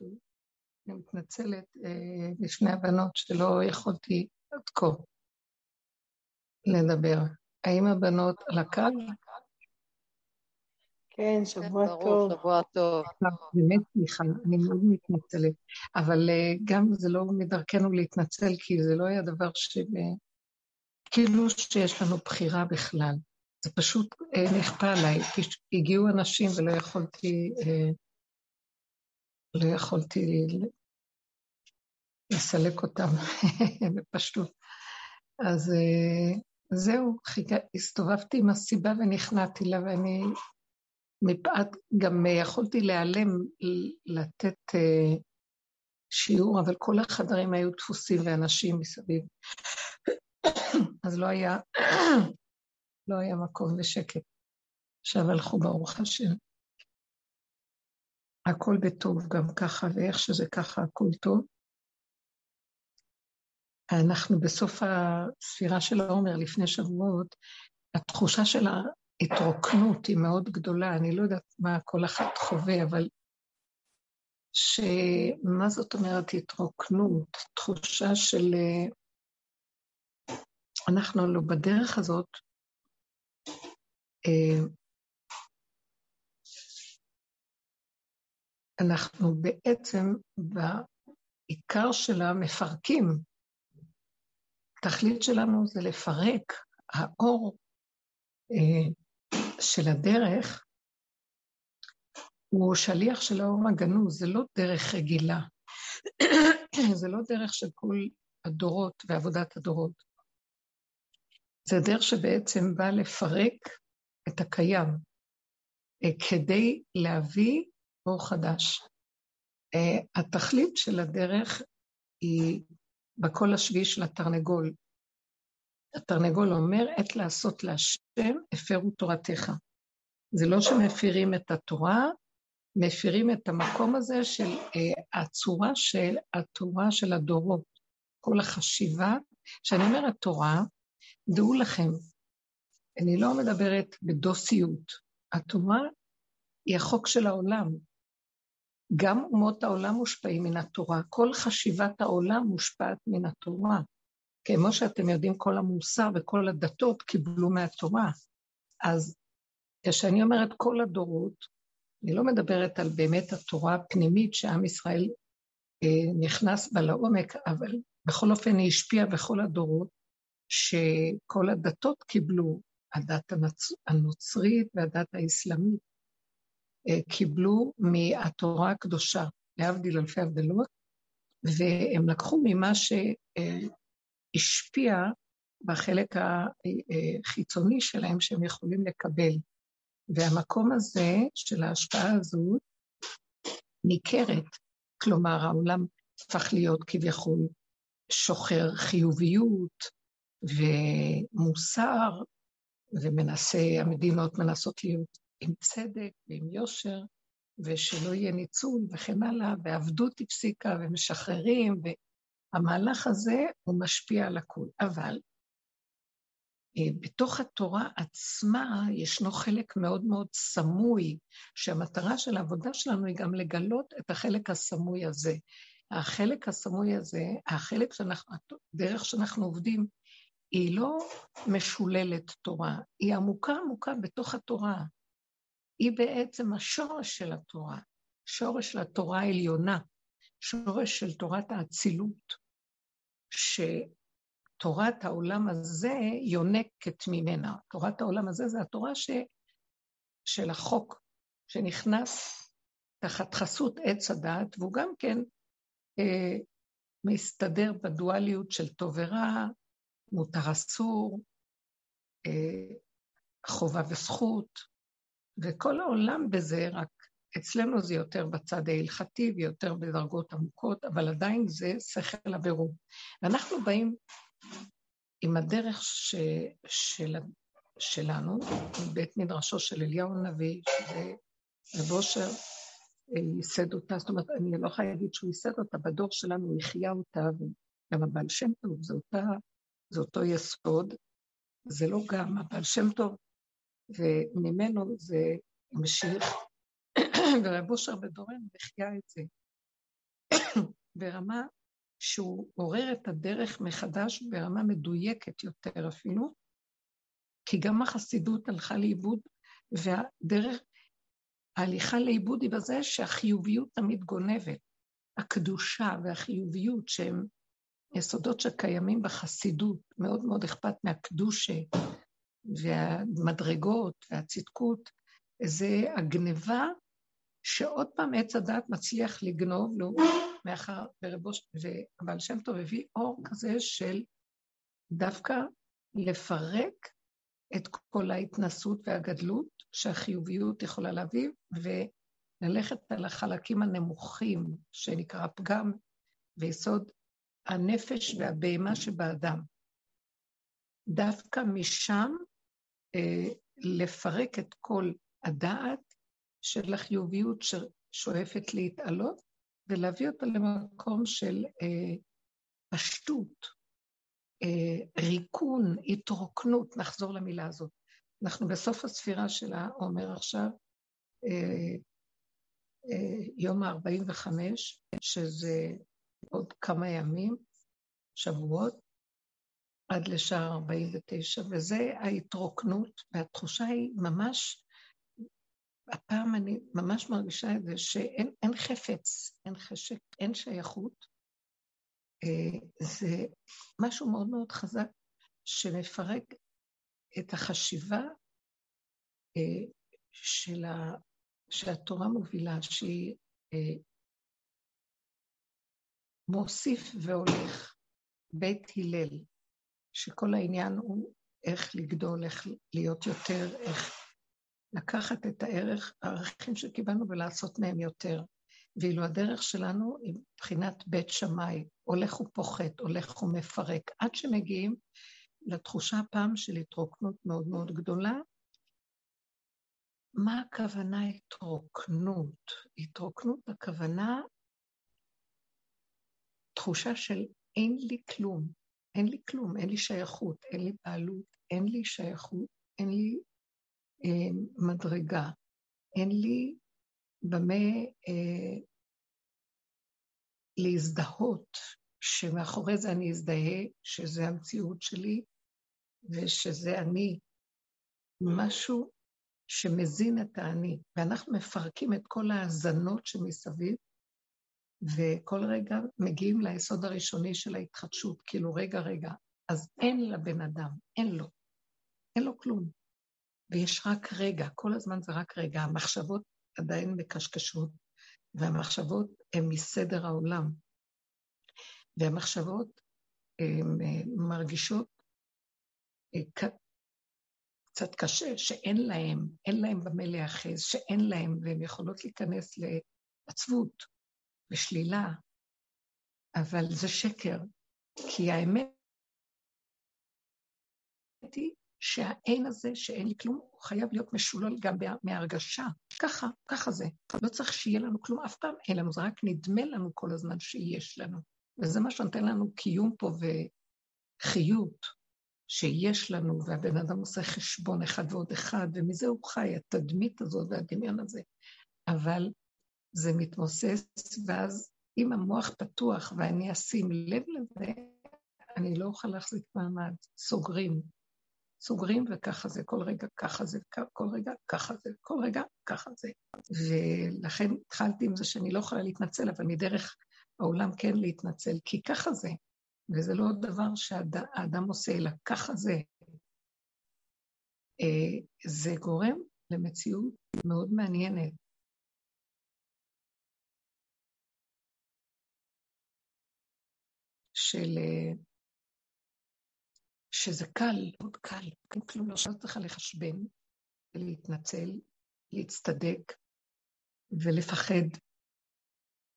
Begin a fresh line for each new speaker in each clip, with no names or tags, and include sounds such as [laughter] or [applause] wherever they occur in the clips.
אני מתנצלת אה, בפני הבנות שלא יכולתי עד כה לדבר. האם הבנות על הקו?
כן, שבוע כן, טוב.
שבוע טוב.
באמת, מיכל, אני מאוד מתנצלת. אבל אה, גם זה לא מדרכנו להתנצל, כי זה לא היה דבר ש... כאילו שיש לנו בחירה בכלל. זה פשוט אה, נכפה עליי. הגיעו אנשים ולא יכולתי, אה, לא יכולתי לסלק אותם [laughs] בפשטות. אז זהו, הסתובבתי עם הסיבה ונכנעתי לה, ואני מפאת, גם יכולתי להיעלם, לתת uh, שיעור, אבל כל החדרים היו דפוסים ואנשים מסביב. [coughs] אז לא היה, [coughs] לא היה מקום לשקט. עכשיו הלכו ברוך השם. הכל בטוב גם ככה, ואיך שזה ככה, הכל טוב. אנחנו בסוף הספירה של העומר לפני שבועות, התחושה של ההתרוקנות היא מאוד גדולה, אני לא יודעת מה כל אחת חווה, אבל שמה זאת אומרת התרוקנות? תחושה של... אנחנו לא בדרך הזאת, אנחנו בעצם בעיקר שלה מפרקים. התכלית שלנו זה לפרק. האור אה, של הדרך הוא שליח של האור הגנוז, זה לא דרך רגילה. זה לא דרך של כל הדורות ועבודת הדורות. זה דרך שבעצם בא לפרק את הקיים אה, כדי להביא אור חדש. אה, התכלית של הדרך היא בקול השביעי של התרנגול. התרנגול אומר, עת לעשות להשם, הפרו תורתך. זה לא שמפירים את התורה, מפירים את המקום הזה של אה, הצורה של התורה של הדורות, כל החשיבה. כשאני אומרת תורה, דעו לכם, אני לא מדברת בדוסיות. התורה היא החוק של העולם. גם אומות העולם מושפעים מן התורה, כל חשיבת העולם מושפעת מן התורה. כמו שאתם יודעים, כל המוסר וכל הדתות קיבלו מהתורה. אז כשאני אומרת כל הדורות, אני לא מדברת על באמת התורה הפנימית שעם ישראל אה, נכנס בה לעומק, אבל בכל אופן היא השפיעה בכל הדורות, שכל הדתות קיבלו, הדת הנוצ... הנוצרית והדת האסלאמית, קיבלו מהתורה הקדושה, להבדיל אלפי הבדלות, והם לקחו ממה שהשפיע בחלק החיצוני שלהם שהם יכולים לקבל. והמקום הזה של ההשפעה הזו ניכרת, כלומר העולם הפך להיות כביכול שוחר חיוביות ומוסר, ומנסה, המדינות מנסות להיות עם צדק ועם יושר, ושלא יהיה ניצול וכן הלאה, ועבדות הפסיקה ומשחררים, והמהלך הזה הוא משפיע על הכול. אבל אה, בתוך התורה עצמה ישנו חלק מאוד מאוד סמוי, שהמטרה של העבודה שלנו היא גם לגלות את החלק הסמוי הזה. החלק הסמוי הזה, החלק שאנחנו, הדרך שאנחנו עובדים, היא לא משוללת תורה, היא עמוקה עמוקה בתוך התורה. היא בעצם השורש של התורה, שורש של התורה העליונה, שורש של תורת האצילות, שתורת העולם הזה יונקת ממנה. תורת העולם הזה זה התורה ש... של החוק, שנכנס תחת חסות עץ הדעת, והוא גם כן אה, מסתדר בדואליות של טוב ורע, מותר אסור, אה, חובה וזכות, וכל העולם בזה, רק אצלנו זה יותר בצד ההלכתי ויותר בדרגות עמוקות, אבל עדיין זה שכל הבירור. ואנחנו באים עם הדרך ש, של, שלנו, מבית מדרשו של אליהו הנביא, שזה רב אושר ייסד אותה, זאת אומרת, אני לא יכולה להגיד שהוא ייסד אותה, בדור שלנו הוא החיה אותה, וגם הבעל שם טוב, זה, אותה, זה אותו יסוד, זה לא גם, הבעל שם טוב וממנו זה המשיך, [coughs] ורב אושר בדורנו החיה את זה. [coughs] ברמה שהוא עורר את הדרך מחדש ברמה מדויקת יותר אפילו, כי גם החסידות הלכה לאיבוד, והדרך, ההליכה לאיבוד היא בזה שהחיוביות תמיד גונבת. הקדושה והחיוביות שהם יסודות שקיימים בחסידות, מאוד מאוד אכפת מהקדושה והמדרגות והצדקות, זה הגניבה שעוד פעם עץ הדת מצליח לגנוב לו, מאחר ברבוש, ובעל שם טוב הביא אור כזה של דווקא לפרק את כל ההתנסות והגדלות שהחיוביות יכולה להביא, וללכת על החלקים הנמוכים, שנקרא פגם ויסוד הנפש והבהמה שבאדם. דווקא משם אה, לפרק את כל הדעת של החיוביות ששואפת להתעלות, ולהביא אותה למקום של אה, פשטות, אה, ריקון, התרוקנות, נחזור למילה הזאת. אנחנו בסוף הספירה של העומר עכשיו, אה, אה, יום ה-45, שזה עוד כמה ימים, שבועות, עד לשער 49, וזה ההתרוקנות, והתחושה היא ממש, הפעם אני ממש מרגישה את זה, שאין חפץ, אין חשק, אין שייכות. אה, זה משהו מאוד מאוד חזק שמפרק את החשיבה אה, של ה... שהתורה מובילה, שהיא אה, מוסיף והולך, בית הלל, שכל העניין הוא איך לגדול, איך להיות יותר, איך לקחת את הערך, הערכים שקיבלנו ולעשות מהם יותר. ואילו הדרך שלנו היא מבחינת בית שמאי, הולך ופוחת, הולך ומפרק, עד שמגיעים לתחושה פעם של התרוקנות מאוד מאוד גדולה. מה הכוונה התרוקנות? התרוקנות הכוונה תחושה של אין לי כלום, אין לי כלום, אין לי שייכות, אין לי בעלות, אין לי שייכות, אין לי אה, מדרגה, אין לי במה אה, להזדהות, שמאחורי זה אני אזדהה, שזה המציאות שלי ושזה אני, משהו שמזין את האני, ואנחנו מפרקים את כל ההאזנות שמסביב, וכל רגע מגיעים ליסוד הראשוני של ההתחדשות, כאילו רגע רגע, אז אין לבן אדם, אין לו, אין לו כלום. ויש רק רגע, כל הזמן זה רק רגע, המחשבות עדיין מקשקשות, והמחשבות הן מסדר העולם. והמחשבות הן אה, מרגישות אה, קצת קשה, שאין להם, אין להם במה להיאחז, שאין להם, והן יכולות להיכנס לעצבות, ושלילה, אבל זה שקר, כי האמת היא שהאין הזה, שאין לי כלום, הוא חייב להיות משולל גם מהרגשה. ככה, ככה זה. לא צריך שיהיה לנו כלום, אף פעם אין לנו, זה רק נדמה לנו כל הזמן שיש לנו. וזה מה שנותן לנו קיום פה וחיות, שיש לנו, והבן אדם עושה חשבון אחד ועוד אחד, ומזה הוא חי, התדמית הזאת והדמיון הזה. אבל זה מתמוסס, ואז אם המוח פתוח ואני אשים לב לזה, אני לא אוכל להחזיק מעמד, סוגרים. סוגרים וככה זה, כל רגע ככה זה, כל רגע ככה זה, כל רגע ככה זה. ולכן התחלתי עם זה שאני לא יכולה להתנצל, אבל מדרך העולם כן להתנצל, כי ככה זה. וזה לא דבר שהאדם עושה, אלא ככה זה. אה, זה גורם למציאות מאוד מעניינת. של... אה, שזה קל, מאוד קל, אין כלום, לא צריך לחשבן, להתנצל, להצטדק ולפחד.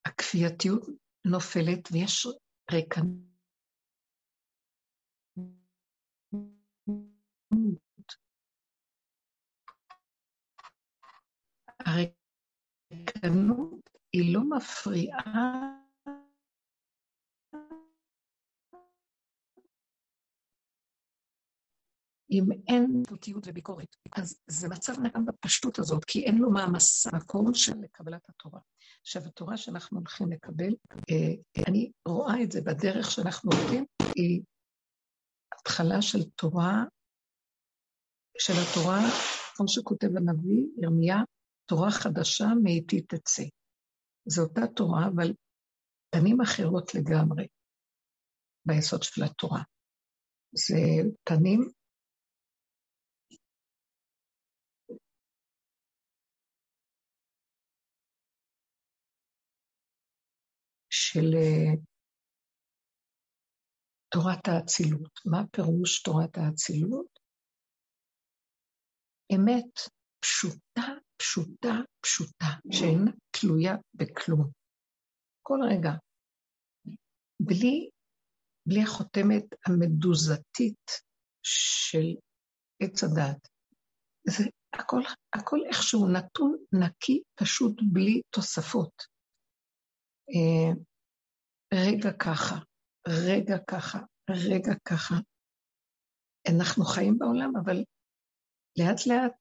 הכפייתיות נופלת ויש ריקנות. הריקנות היא לא מפריעה אם אין פוטיות וביקורת, אז זה מצב נעם בפשטות הזאת, כי אין לו מעמסה, מקום של קבלת התורה. עכשיו, התורה שאנחנו הולכים לקבל, אה, אני רואה את זה בדרך שאנחנו עובדים, היא התחלה של תורה, של התורה, כמו שכותב הנביא ירמיה, תורה חדשה מאיתי תצא. זו אותה תורה, אבל פנים אחרות לגמרי ביסוד של התורה. זה פנים של אה, תורת האצילות. מה פירוש תורת האצילות? אמת פשוטה, פשוטה, פשוטה, שאינה תלויה בכלום. כל רגע. בלי, בלי החותמת המדוזתית של עץ הדת. זה הכל, הכל איכשהו נתון נקי, פשוט בלי תוספות. רגע ככה, רגע ככה, רגע ככה. אנחנו חיים בעולם, אבל לאט לאט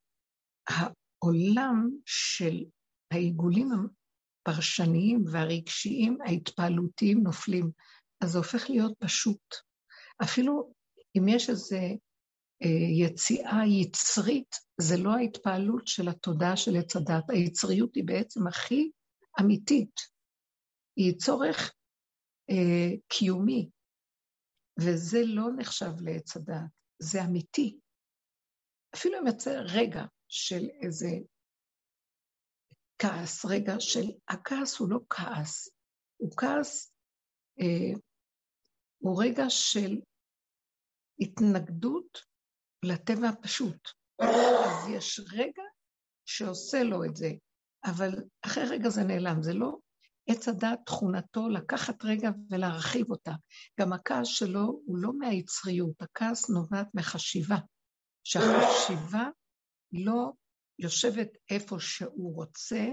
העולם של העיגולים הפרשניים והרגשיים, ההתפעלותיים נופלים. אז זה הופך להיות פשוט. אפילו אם יש איזו אה, יציאה יצרית, זה לא ההתפעלות של התודעה של עץ הדת. היצריות היא בעצם הכי אמיתית. היא צורך אה, קיומי, וזה לא נחשב לעץ הדת, זה אמיתי. אפילו אם יוצא רגע של איזה כעס, רגע של, הכעס הוא לא כעס, הוא כעס, אה, הוא רגע של התנגדות לטבע הפשוט. אז יש רגע שעושה לו את זה, אבל אחרי רגע זה נעלם, זה לא עץ הדעת תכונתו לקחת רגע ולהרחיב אותה. גם הכעס שלו הוא לא מהיצריות, הכעס נובעת מחשיבה. שהחשיבה לא יושבת איפה שהוא רוצה,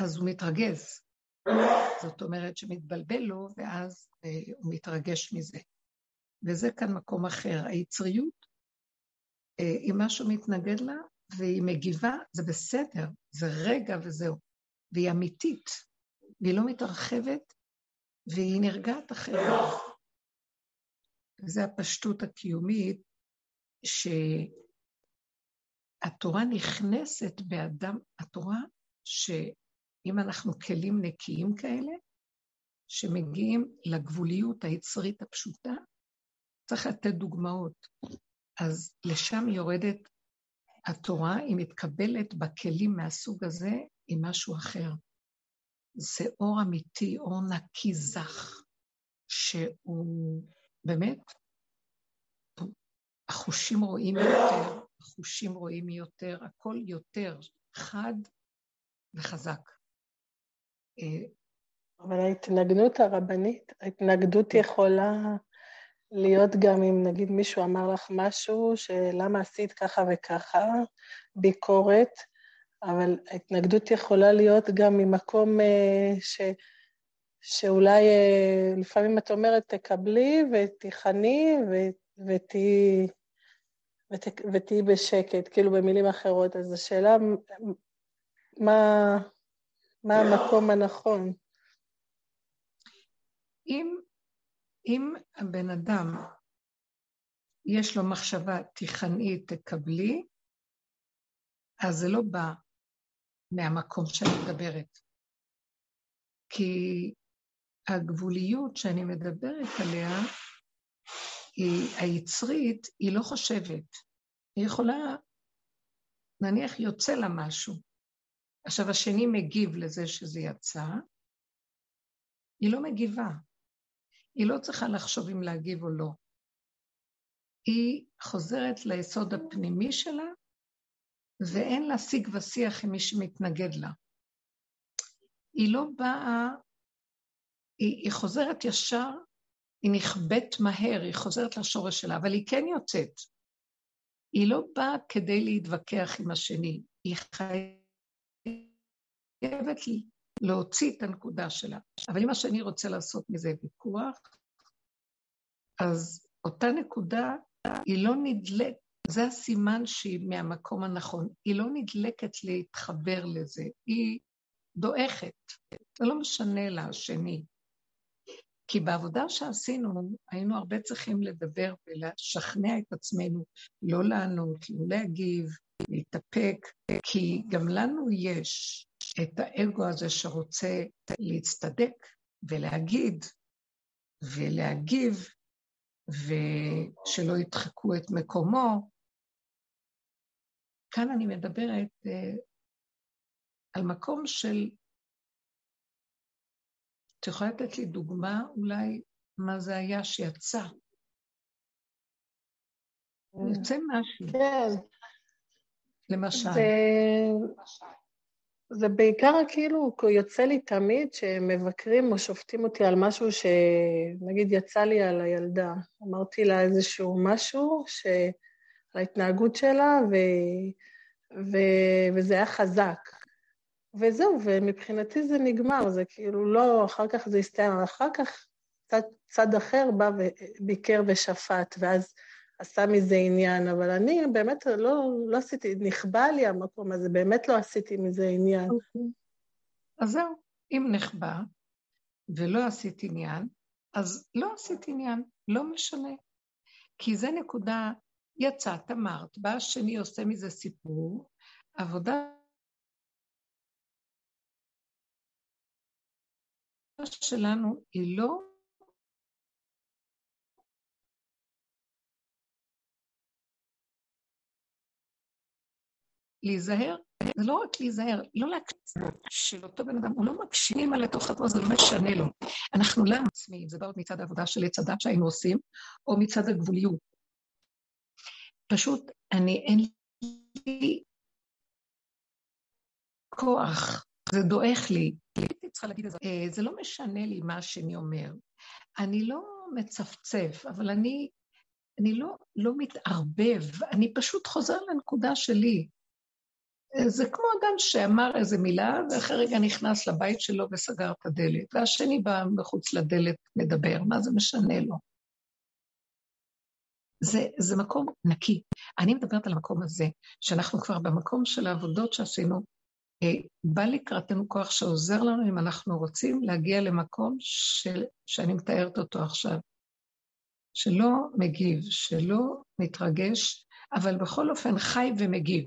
אז הוא מתרגז. זאת אומרת שמתבלבל לו, ואז אה, הוא מתרגש מזה. וזה כאן מקום אחר. היצריות, אה, אם משהו מתנגד לה והיא מגיבה, זה בסדר, זה רגע וזהו. והיא אמיתית, והיא לא מתרחבת, והיא נרגעת אחרת. וזו הפשטות הקיומית, שהתורה נכנסת באדם, התורה שאם אנחנו כלים נקיים כאלה, שמגיעים לגבוליות היצרית הפשוטה, צריך לתת דוגמאות. אז לשם יורדת התורה, היא מתקבלת בכלים מהסוג הזה עם משהו אחר. זה אור אמיתי, אור נקי זך, שהוא באמת, החושים רואים יותר, החושים רואים יותר, הכל יותר חד וחזק.
אה, אבל ההתנגדות הרבנית, ההתנגדות יכולה להיות גם אם נגיד מישהו אמר לך משהו, שלמה עשית ככה וככה, ביקורת, אבל ההתנגדות יכולה להיות גם ממקום אה, ש, שאולי אה, לפעמים את אומרת, תקבלי ותיכני ותהיי ות, ותהי בשקט, כאילו במילים אחרות. אז השאלה, מה, מה המקום הנכון?
אם, אם הבן אדם יש לו מחשבה, תיכני, תקבלי, אז זה לא בא מהמקום שאני מדברת. כי הגבוליות שאני מדברת עליה, היא היצרית, היא לא חושבת. היא יכולה, נניח יוצא לה משהו. עכשיו השני מגיב לזה שזה יצא, היא לא מגיבה. היא לא צריכה לחשוב אם להגיב או לא. היא חוזרת ליסוד הפנימי שלה, ואין לה שיג ושיח עם מי שמתנגד לה. היא לא באה, היא, היא חוזרת ישר, היא נכבדת מהר, היא חוזרת לשורש שלה, אבל היא כן יוצאת. היא לא באה כדי להתווכח עם השני, היא חייבת להוציא את הנקודה שלה. אבל אם השני רוצה לעשות מזה ויכוח, אז אותה נקודה היא לא נדלקת, זה הסימן שהיא מהמקום הנכון. היא לא נדלקת להתחבר לזה, היא דועכת. זה לא משנה לה השני. כי בעבודה שעשינו, היינו הרבה צריכים לדבר ולשכנע את עצמנו, לא לענות, לא להגיב, להתאפק, כי גם לנו יש את האגו הזה שרוצה להצטדק ולהגיד ולהגיב, ושלא ידחקו את מקומו. כאן אני מדברת uh, על מקום של... את יכולה לתת לי דוגמה אולי מה זה היה שיצא? יוצא משהו.
כן.
למשל.
זה, זה בעיקר כאילו, יוצא לי תמיד שמבקרים או שופטים אותי על משהו שנגיד יצא לי על הילדה. אמרתי לה איזשהו משהו ש... על ההתנהגות שלה, ו... ו... וזה היה חזק. וזהו, ומבחינתי זה נגמר, זה כאילו לא, אחר כך זה הסתיים, אחר כך צד, צד אחר בא וביקר ושפט, ואז עשה מזה עניין, אבל אני באמת לא, לא עשיתי, נכבה לי המקום הזה, באמת לא עשיתי מזה עניין.
אוקיי. אז זהו, אם נכבה ולא עשית עניין, אז לא עשית עניין, לא משנה. כי זה נקודה, יצאת, אמרת, בא השני עושה מזה סיפור, עבודה שלנו היא לא להיזהר, זה לא רק להיזהר, לא להקשיב של אותו בן אדם, הוא לא מקשיב על לתוך עצמו, זה לא משנה לו. אנחנו לא עצמיים, זה בא מצד העבודה של עץ הדת שהיינו עושים, או מצד הגבוליות. פשוט, אני, אין לי כוח, זה דועך לי. הייתי צריכה להגיד את זה, אה, זה לא משנה לי מה השני אומר. אני לא מצפצף, אבל אני, אני לא, לא מתערבב, אני פשוט חוזר לנקודה שלי. זה כמו אדם שאמר איזה מילה, ואחרי רגע נכנס לבית שלו וסגר את הדלת, והשני בא מחוץ לדלת מדבר, מה זה משנה לו? זה, זה מקום נקי. אני מדברת על המקום הזה, שאנחנו כבר במקום של העבודות שעשינו, אה, בא לקראתנו כוח שעוזר לנו אם אנחנו רוצים להגיע למקום של, שאני מתארת אותו עכשיו, שלא מגיב, שלא מתרגש, אבל בכל אופן חי ומגיב.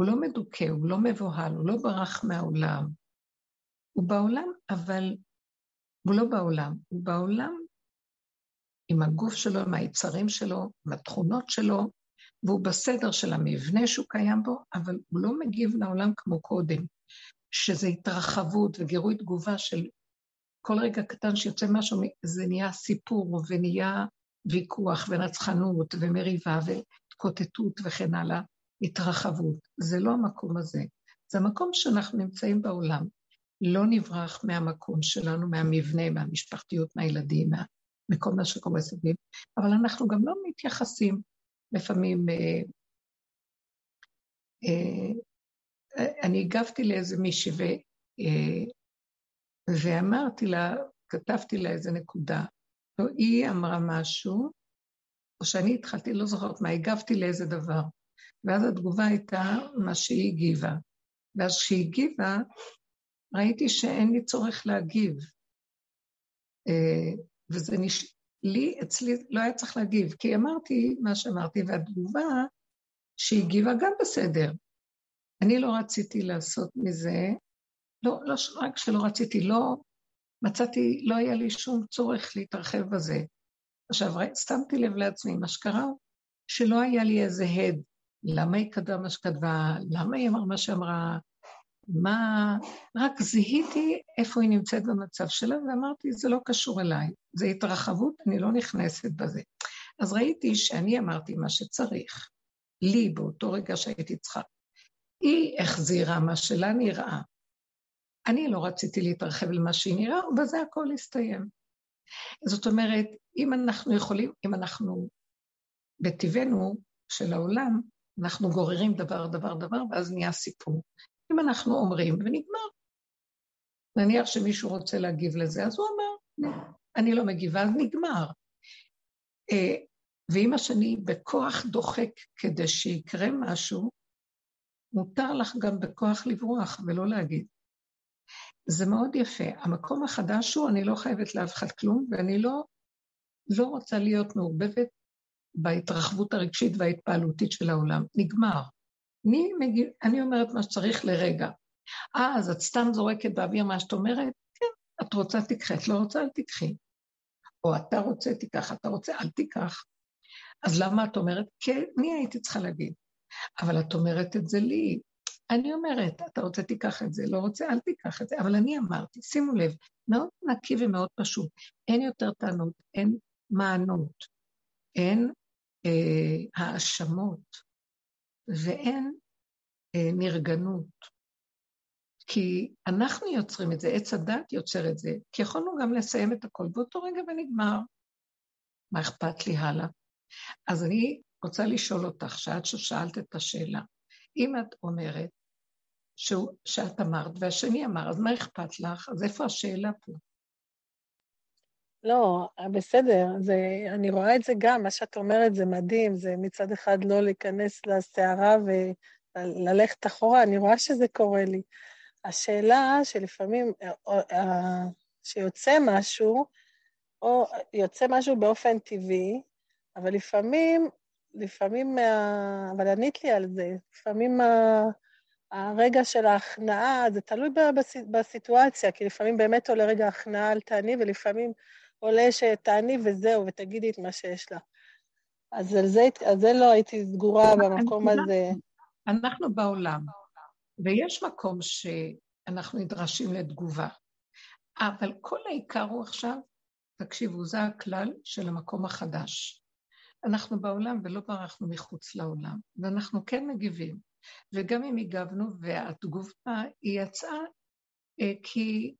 הוא לא מדוכא, הוא לא מבוהל, הוא לא ברח מהעולם. הוא בעולם, אבל הוא לא בעולם. הוא בעולם עם הגוף שלו, עם היצרים שלו, עם התכונות שלו, והוא בסדר של המבנה שהוא קיים בו, אבל הוא לא מגיב לעולם כמו קודם, שזה התרחבות וגירוי תגובה של כל רגע קטן שיוצא משהו, זה נהיה סיפור ונהיה ויכוח ונצחנות ומריבה והתקוטטות וכן הלאה. התרחבות. זה לא המקום הזה. זה המקום שאנחנו נמצאים בעולם. לא נברח מהמקום שלנו, מהמבנה, מהמשפחתיות, מהילדים, מכל מה שקורה סביב, אבל אנחנו גם לא מתייחסים לפעמים... אה, אה, אני הגבתי לאיזה מישהי אה, ואמרתי לה, כתבתי לה איזה נקודה. לא, היא אמרה משהו, או שאני התחלתי, לא זוכרת מה, הגבתי לאיזה דבר. ואז התגובה הייתה מה שהיא הגיבה. ואז כשהיא הגיבה, ראיתי שאין לי צורך להגיב. אה, וזה נש... לי, אצלי, לא היה צריך להגיב, כי אמרתי מה שאמרתי, והתגובה שהיא הגיבה גם בסדר. אני לא רציתי לעשות מזה, לא, לא רק שלא רציתי, לא מצאתי, לא היה לי שום צורך להתרחב בזה. עכשיו, שמתי לב לעצמי, מה שקרה שלא היה לי איזה הד למה היא כתבה מה שכתבה, למה היא אמרה מה שאמרה, מה... רק זיהיתי איפה היא נמצאת במצב שלה, ואמרתי, זה לא קשור אליי, זה התרחבות, אני לא נכנסת בזה. אז ראיתי שאני אמרתי מה שצריך, לי באותו רגע שהייתי צריכה. היא החזירה מה שלה נראה. אני לא רציתי להתרחב למה שהיא נראה, ובזה הכל הסתיים. זאת אומרת, אם אנחנו יכולים, אם אנחנו בטבענו של העולם, אנחנו גוררים דבר, דבר, דבר, ואז נהיה סיפור. אם אנחנו אומרים, ונגמר. נניח שמישהו רוצה להגיב לזה, אז הוא אמר, אני לא מגיבה, אז נגמר. אה, ואם השני בכוח דוחק כדי שיקרה משהו, מותר לך גם בכוח לברוח ולא להגיד. זה מאוד יפה. המקום החדש הוא, אני לא חייבת לאף אחד כלום, ואני לא, לא רוצה להיות מעורבבת בהתרחבות הרגשית וההתפעלותית של העולם. נגמר. אני, מגיע, אני אומרת מה שצריך לרגע. אה, אז את סתם זורקת באוויר מה שאת אומרת? כן, את רוצה תיקחי, את לא רוצה אל תיקחי. או אתה רוצה תיקח, אתה רוצה אל תיקח. אז למה את אומרת? כי אני הייתי צריכה להגיד. אבל את אומרת את זה לי. אני אומרת, אתה רוצה תיקח את זה, לא רוצה אל תיקח את זה, אבל אני אמרתי, שימו לב, מאוד נקי ומאוד פשוט, אין יותר טענות, אין מענות, אין האשמות ואין אה, נרגנות. כי אנחנו יוצרים את זה, עץ הדת יוצר את זה, כי יכולנו גם לסיים את הכל באותו רגע ונגמר. מה אכפת לי הלאה? אז אני רוצה לשאול אותך, שאת ששאלת את השאלה, אם את אומרת שהוא, שאת אמרת והשני אמר, אז מה אכפת לך? אז איפה השאלה פה?
לא, בסדר, זה, אני רואה את זה גם, מה שאת אומרת זה מדהים, זה מצד אחד לא להיכנס לסערה וללכת אחורה, אני רואה שזה קורה לי. השאלה שלפעמים, אה, אה, שיוצא משהו, או יוצא משהו באופן טבעי, אבל לפעמים, לפעמים, אבל ענית לי על זה, לפעמים הרגע של ההכנעה, זה תלוי בסיטואציה, כי לפעמים באמת עולה רגע הכנעה על תעני, ולפעמים עולה שתעני וזהו, ותגידי את מה שיש לה. אז על זה, על זה לא הייתי סגורה במקום הזה.
אנחנו בעולם, ויש מקום שאנחנו נדרשים לתגובה. אבל כל העיקר הוא עכשיו, תקשיבו, זה הכלל של המקום החדש. אנחנו בעולם ולא ברחנו מחוץ לעולם, ואנחנו כן מגיבים. וגם אם הגבנו, והתגובה היא יצאה אה, כי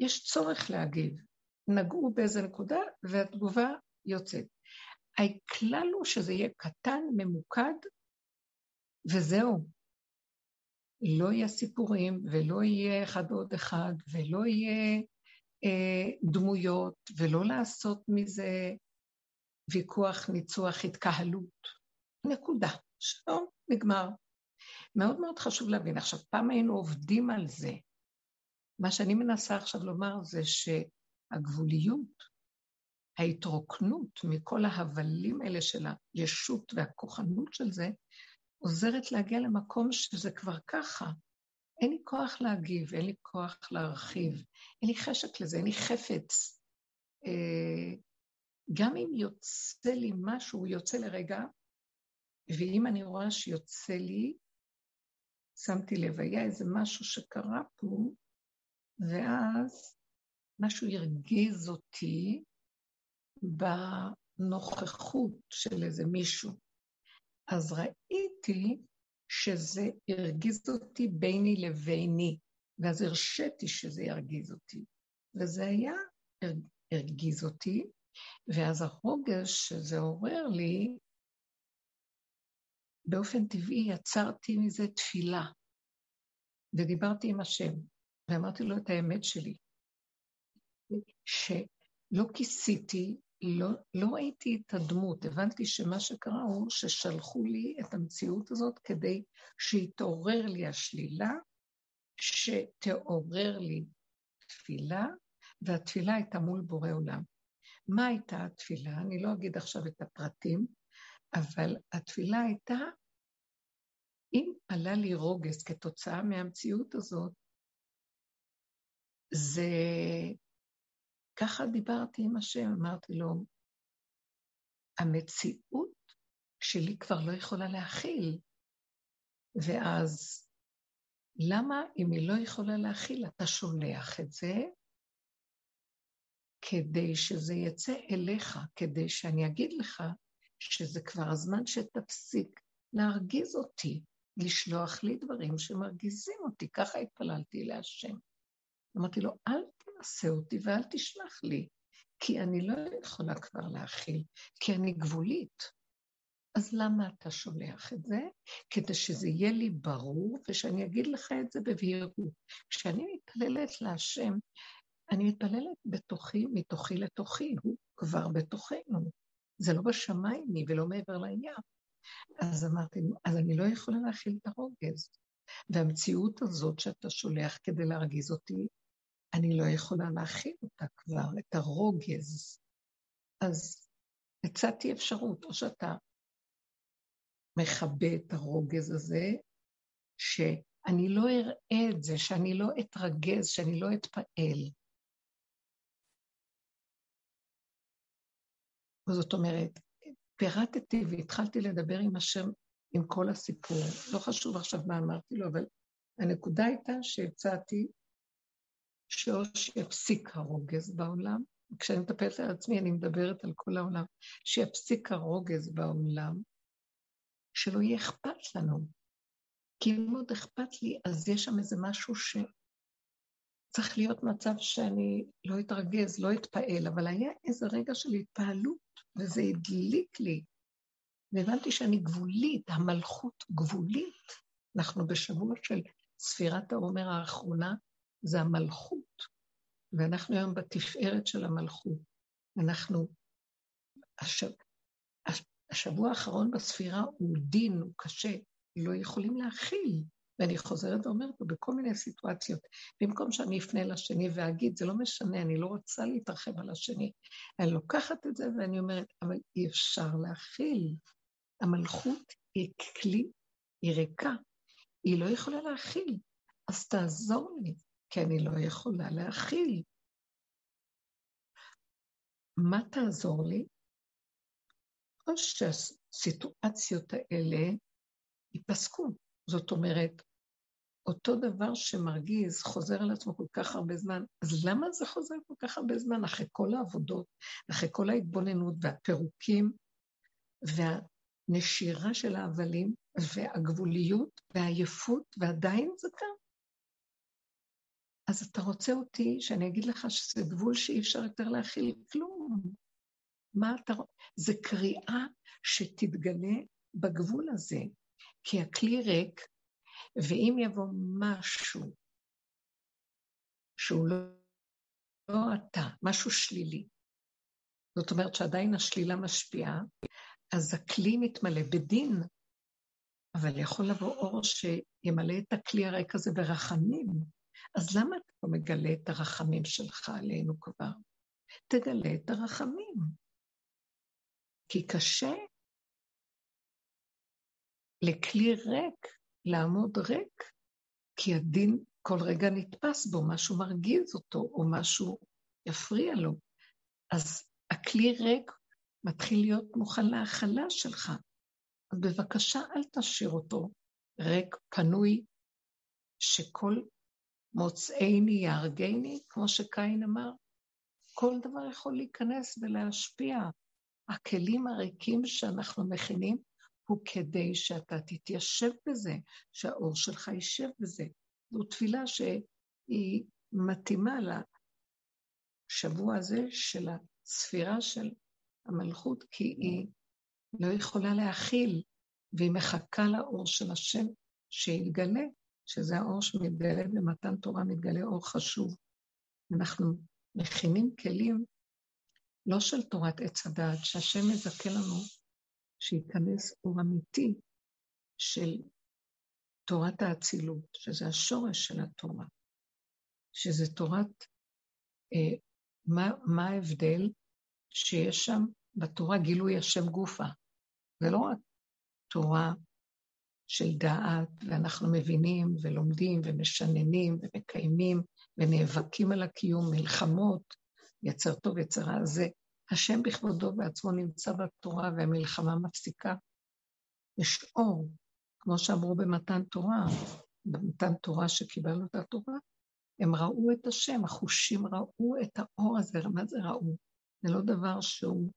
יש צורך להגיב. נגעו באיזה נקודה והתגובה יוצאת. הכלל הוא שזה יהיה קטן, ממוקד, וזהו. לא יהיה סיפורים, ולא יהיה אחד עוד אחד, ולא יהיה אה, דמויות, ולא לעשות מזה ויכוח, ניצוח, התקהלות. נקודה. שלום, נגמר. מאוד מאוד חשוב להבין. עכשיו, פעם היינו עובדים על זה. מה שאני מנסה עכשיו לומר זה שהגבוליות, ההתרוקנות מכל ההבלים האלה של הישות והכוחנות של זה, עוזרת להגיע למקום שזה כבר ככה. אין לי כוח להגיב, אין לי כוח להרחיב, אין לי חשק לזה, אין לי חפץ. אה, גם אם יוצא לי משהו, הוא יוצא לרגע, ואם אני רואה שיוצא לי, שמתי לב, היה איזה משהו שקרה פה, ואז משהו הרגיז אותי בנוכחות של איזה מישהו. אז ראיתי שזה הרגיז אותי ביני לביני, ואז הרשיתי שזה ירגיז אותי. וזה היה, הרגיז אותי, ואז הרוגש שזה עורר לי, באופן טבעי יצרתי מזה תפילה, ודיברתי עם השם, ואמרתי לו את האמת שלי, שלא כיסיתי, לא, לא ראיתי את הדמות, הבנתי שמה שקרה הוא ששלחו לי את המציאות הזאת כדי שיתעורר לי השלילה, שתעורר לי תפילה, והתפילה הייתה מול בורא עולם. מה הייתה התפילה? אני לא אגיד עכשיו את הפרטים, אבל התפילה הייתה, אם עלה לי רוגז כתוצאה מהמציאות הזאת, זה... ככה דיברתי עם השם, אמרתי לו, המציאות שלי כבר לא יכולה להכיל. ואז, למה אם היא לא יכולה להכיל, אתה שולח את זה כדי שזה יצא אליך, כדי שאני אגיד לך שזה כבר הזמן שתפסיק להרגיז אותי, לשלוח לי דברים שמרגיזים אותי. ככה התפללתי להשם. אמרתי לו, אל תנסה אותי ואל תשלח לי, כי אני לא יכולה כבר להכיל, כי אני גבולית. אז למה אתה שולח את זה? כדי שזה יהיה לי ברור ושאני אגיד לך את זה בבהירות. כשאני מתפללת להשם, אני מתפללת בתוכי, מתוכי לתוכי, הוא כבר בתוכנו. זה לא בשמיים היא ולא מעבר לים. אז אמרתי, אז אני לא יכולה להכיל את הרוגז. והמציאות הזאת שאתה שולח כדי להרגיז אותי, אני לא יכולה להכיל אותה כבר, את הרוגז. אז הצעתי אפשרות, או שאתה מכבה את הרוגז הזה, שאני לא אראה את זה, שאני לא אתרגז, שאני לא אתפעל. זאת אומרת, פירטתי והתחלתי לדבר עם השם, עם כל הסיפור. לא חשוב עכשיו מה אמרתי לו, אבל הנקודה הייתה שהצעתי שיפסיק הרוגז בעולם, כשאני מטפלת על עצמי אני מדברת על כל העולם, שיפסיק הרוגז בעולם, שלא יהיה אכפת לנו. כי אם עוד אכפת לי, אז יש שם איזה משהו שצריך להיות מצב שאני לא אתרגז, לא אתפעל, אבל היה איזה רגע של התפעלות, וזה הדליק לי. והבנתי שאני גבולית, המלכות גבולית. אנחנו בשבוע של ספירת העומר האחרונה, זה המלכות. ואנחנו היום בתפארת של המלכות. אנחנו, השב, השבוע האחרון בספירה הוא דין, הוא קשה, לא יכולים להכיל. ואני חוזרת ואומרת לו בכל מיני סיטואציות, במקום שאני אפנה לשני ואגיד, זה לא משנה, אני לא רוצה להתרחב על השני. אני לוקחת את זה ואני אומרת, אבל אי אפשר להכיל. המלכות היא כלי, היא ריקה, היא לא יכולה להכיל. אז תעזור לי, כי אני לא יכולה להכיל. מה תעזור לי? או שהסיטואציות האלה ייפסקו. זאת אומרת, אותו דבר שמרגיז חוזר על עצמו כל כך הרבה זמן, אז למה זה חוזר כל כך הרבה זמן? אחרי כל העבודות, אחרי כל ההתבוננות והפירוקים והנשירה של ההבלים והגבוליות והעייפות, ועדיין זה כאן. אז אתה רוצה אותי שאני אגיד לך שזה גבול שאי אפשר יותר להכיל כלום. מה אתה... רוצה? זה קריאה שתתגלה בגבול הזה, כי הכלי ריק, ואם יבוא משהו שהוא לא, לא אתה, משהו שלילי, זאת אומרת שעדיין השלילה משפיעה, אז הכלי מתמלא בדין, אבל יכול לבוא אור שימלא את הכלי הריק הזה ברחמים. אז למה אתה לא מגלה את הרחמים שלך עלינו כבר? תגלה את הרחמים. כי קשה לכלי ריק לעמוד ריק, כי הדין כל רגע נתפס בו, משהו מרגיז אותו, או משהו יפריע לו. אז הכלי ריק מתחיל להיות מוכן להכלה שלך. אז בבקשה, אל תשאיר אותו ריק, פנוי, שכל מוצאיני יהרגני, כמו שקין אמר, כל דבר יכול להיכנס ולהשפיע. הכלים הריקים שאנחנו מכינים הוא כדי שאתה תתיישב בזה, שהאור שלך יישב בזה. זו תפילה שהיא מתאימה לשבוע הזה של הספירה של המלכות, כי היא לא יכולה להכיל, והיא מחכה לאור של השם שיתגלה, שזה האור שמתגלה במתן תורה, מתגלה אור חשוב. אנחנו מכינים כלים לא של תורת עץ הדעת, שהשם מזכה לנו שייכנס אור אמיתי של תורת האצילות, שזה השורש של התורה, שזה תורת, אה, מה, מה ההבדל שיש שם בתורה גילוי השם גופה. זה לא רק תורה של דעת, ואנחנו מבינים ולומדים ומשננים ומקיימים ונאבקים על הקיום, מלחמות, יצר טוב, יצר רע, זה השם בכבודו בעצמו נמצא בתורה והמלחמה מפסיקה. יש אור, כמו שאמרו במתן תורה, במתן תורה שקיבלנו את התורה, הם ראו את השם, החושים ראו את האור הזה, מה זה ראו? זה לא דבר שהוא,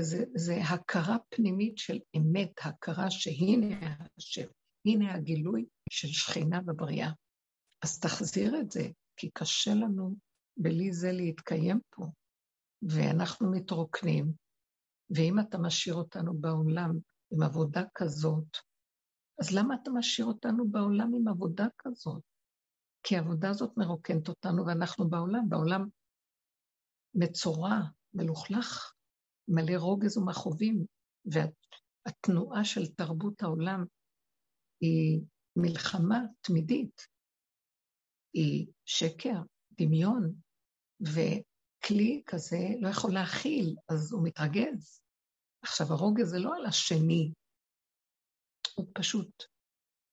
זה, זה הכרה פנימית של אמת, הכרה שהנה השם, הנה הגילוי של שכינה בבריאה. אז תחזיר את זה, כי קשה לנו בלי זה להתקיים פה, ואנחנו מתרוקנים, ואם אתה משאיר אותנו בעולם עם עבודה כזאת, אז למה אתה משאיר אותנו בעולם עם עבודה כזאת? כי העבודה הזאת מרוקנת אותנו ואנחנו בעולם, בעולם מצורע, מלוכלך, מלא רוגז ומכאובים, והתנועה של תרבות העולם היא מלחמה תמידית, היא שקר, דמיון, וכלי כזה לא יכול להכיל, אז הוא מתרגז. עכשיו, הרוגז זה לא על השני, הוא פשוט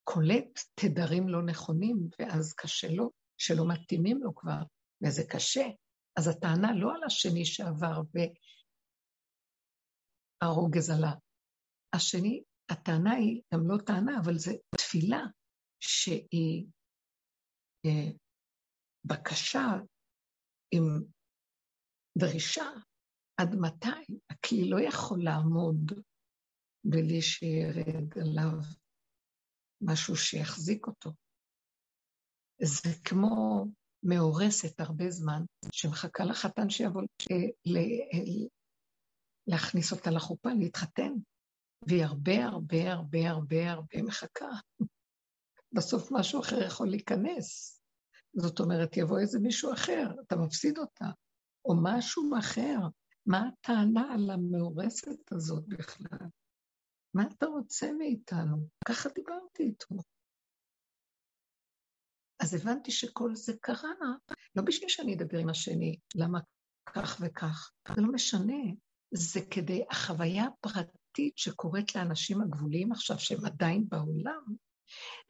קולט תדרים לא נכונים, ואז קשה לו, שלא מתאימים לו כבר, וזה קשה. אז הטענה לא על השני שעבר והרוגז עלה. השני, הטענה היא גם לא טענה, אבל זו תפילה שהיא אה, בקשה עם דרישה עד מתי הכלי לא יכול לעמוד בלי שירד עליו משהו שיחזיק אותו. זה כמו מאורסת הרבה זמן, שמחכה לחתן שיבוא להכניס אותה לחופה, להתחתן, והיא הרבה הרבה הרבה הרבה הרבה מחכה. [laughs] בסוף משהו אחר יכול להיכנס. זאת אומרת, יבוא איזה מישהו אחר, אתה מפסיד אותה, או משהו אחר. מה הטענה על המאורסת הזאת בכלל? מה אתה רוצה מאיתנו? ככה דיברתי איתו. אז הבנתי שכל זה קרה, לא בשביל שאני אדבר עם השני, למה כך וכך, זה לא משנה, זה כדי החוויה הפרטית שקורית לאנשים הגבוליים עכשיו, שהם עדיין בעולם,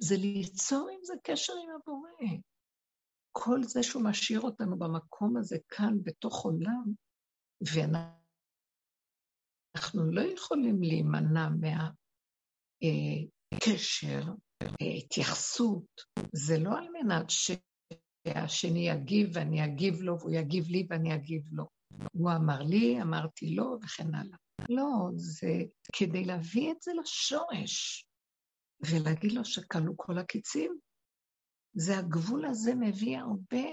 זה ליצור עם זה קשר עם הבורא. כל זה שהוא משאיר אותנו במקום הזה כאן, בתוך עולם, ואנחנו לא יכולים להימנע מהקשר, אה, התייחסות, זה לא על מנת שהשני יגיב ואני אגיב לו, והוא יגיב לי ואני אגיב לו. הוא אמר לי, אמרתי לו, וכן הלאה. לא, זה כדי להביא את זה לשורש, ולהגיד לו שכלו כל הקיצים. זה הגבול הזה מביא הרבה,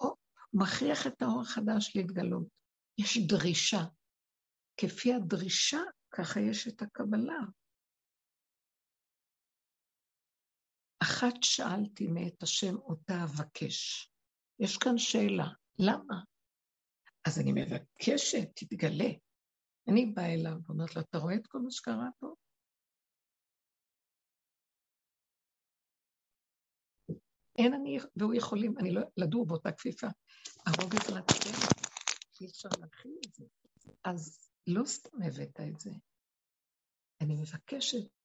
או מכריח את האור החדש להתגלות. יש דרישה. כפי הדרישה, ככה יש את הקבלה. אחת שאלתי מאת השם אותה אבקש. יש כאן שאלה, למה? אז אני מבקשת, תתגלה. אני באה אליו ואומרת לו, אתה רואה את כל מה שקרה פה? אין אני והוא יכולים, אני לא, לדור באותה כפיפה. הרוגז לתת, אי אפשר להכיל את זה. אז לא סתם הבאת את זה. אני מבקשת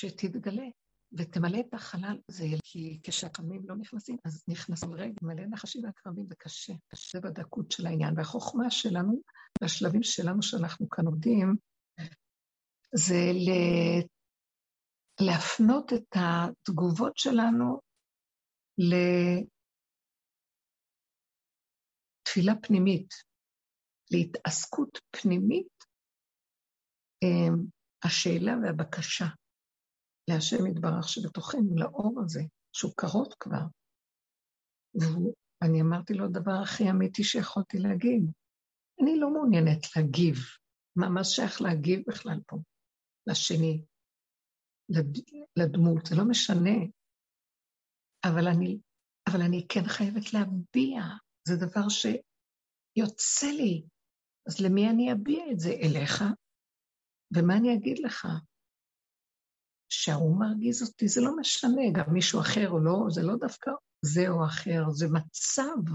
שתתגלה ותמלא את החלל הזה, כי כשהקרמים לא נכנסים, אז נכנסים רגע, מלא נחשים והקרמים, זה קשה, בדקות של העניין. והחוכמה שלנו, והשלבים שלנו שאנחנו כאן עובדים, זה ל... להפנות את התגובות שלנו לתפילה פנימית, להתעסקות פנימית, אה, השאלה והבקשה. להשם יתברך שבתוכנו, לאור הזה, שהוא קרוב כבר. ואני אמרתי לו דבר הכי אמיתי שיכולתי להגיד. אני לא מעוניינת להגיב. מה, מה שייך להגיב בכלל פה? לשני, לד, לדמות, זה לא משנה. אבל אני, אבל אני כן חייבת להביע. זה דבר שיוצא לי. אז למי אני אביע את זה? אליך? ומה אני אגיד לך? שההוא מרגיז אותי, זה לא משנה, גם מישהו אחר או לא, זה לא דווקא זה או אחר, זה מצב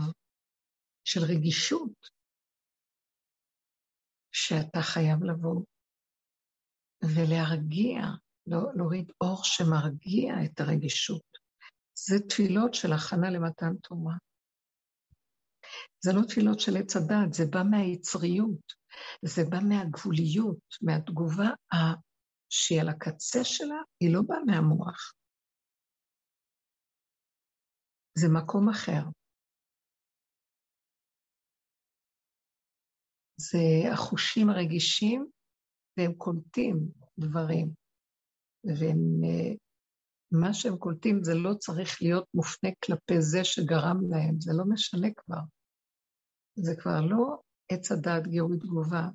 של רגישות שאתה חייב לבוא ולהרגיע, לא, להוריד אור שמרגיע את הרגישות. זה תפילות של הכנה למתן תורה. זה לא תפילות של עץ הדת, זה בא מהיצריות, זה בא מהגבוליות, מהתגובה שהיא על הקצה שלה, היא לא באה מהמוח. זה מקום אחר. זה החושים הרגישים, והם קולטים דברים, והם uh, מה שהם קולטים זה לא צריך להיות מופנה כלפי זה שגרם להם, זה לא משנה כבר. זה כבר לא עץ הדעת גירוי תגובה,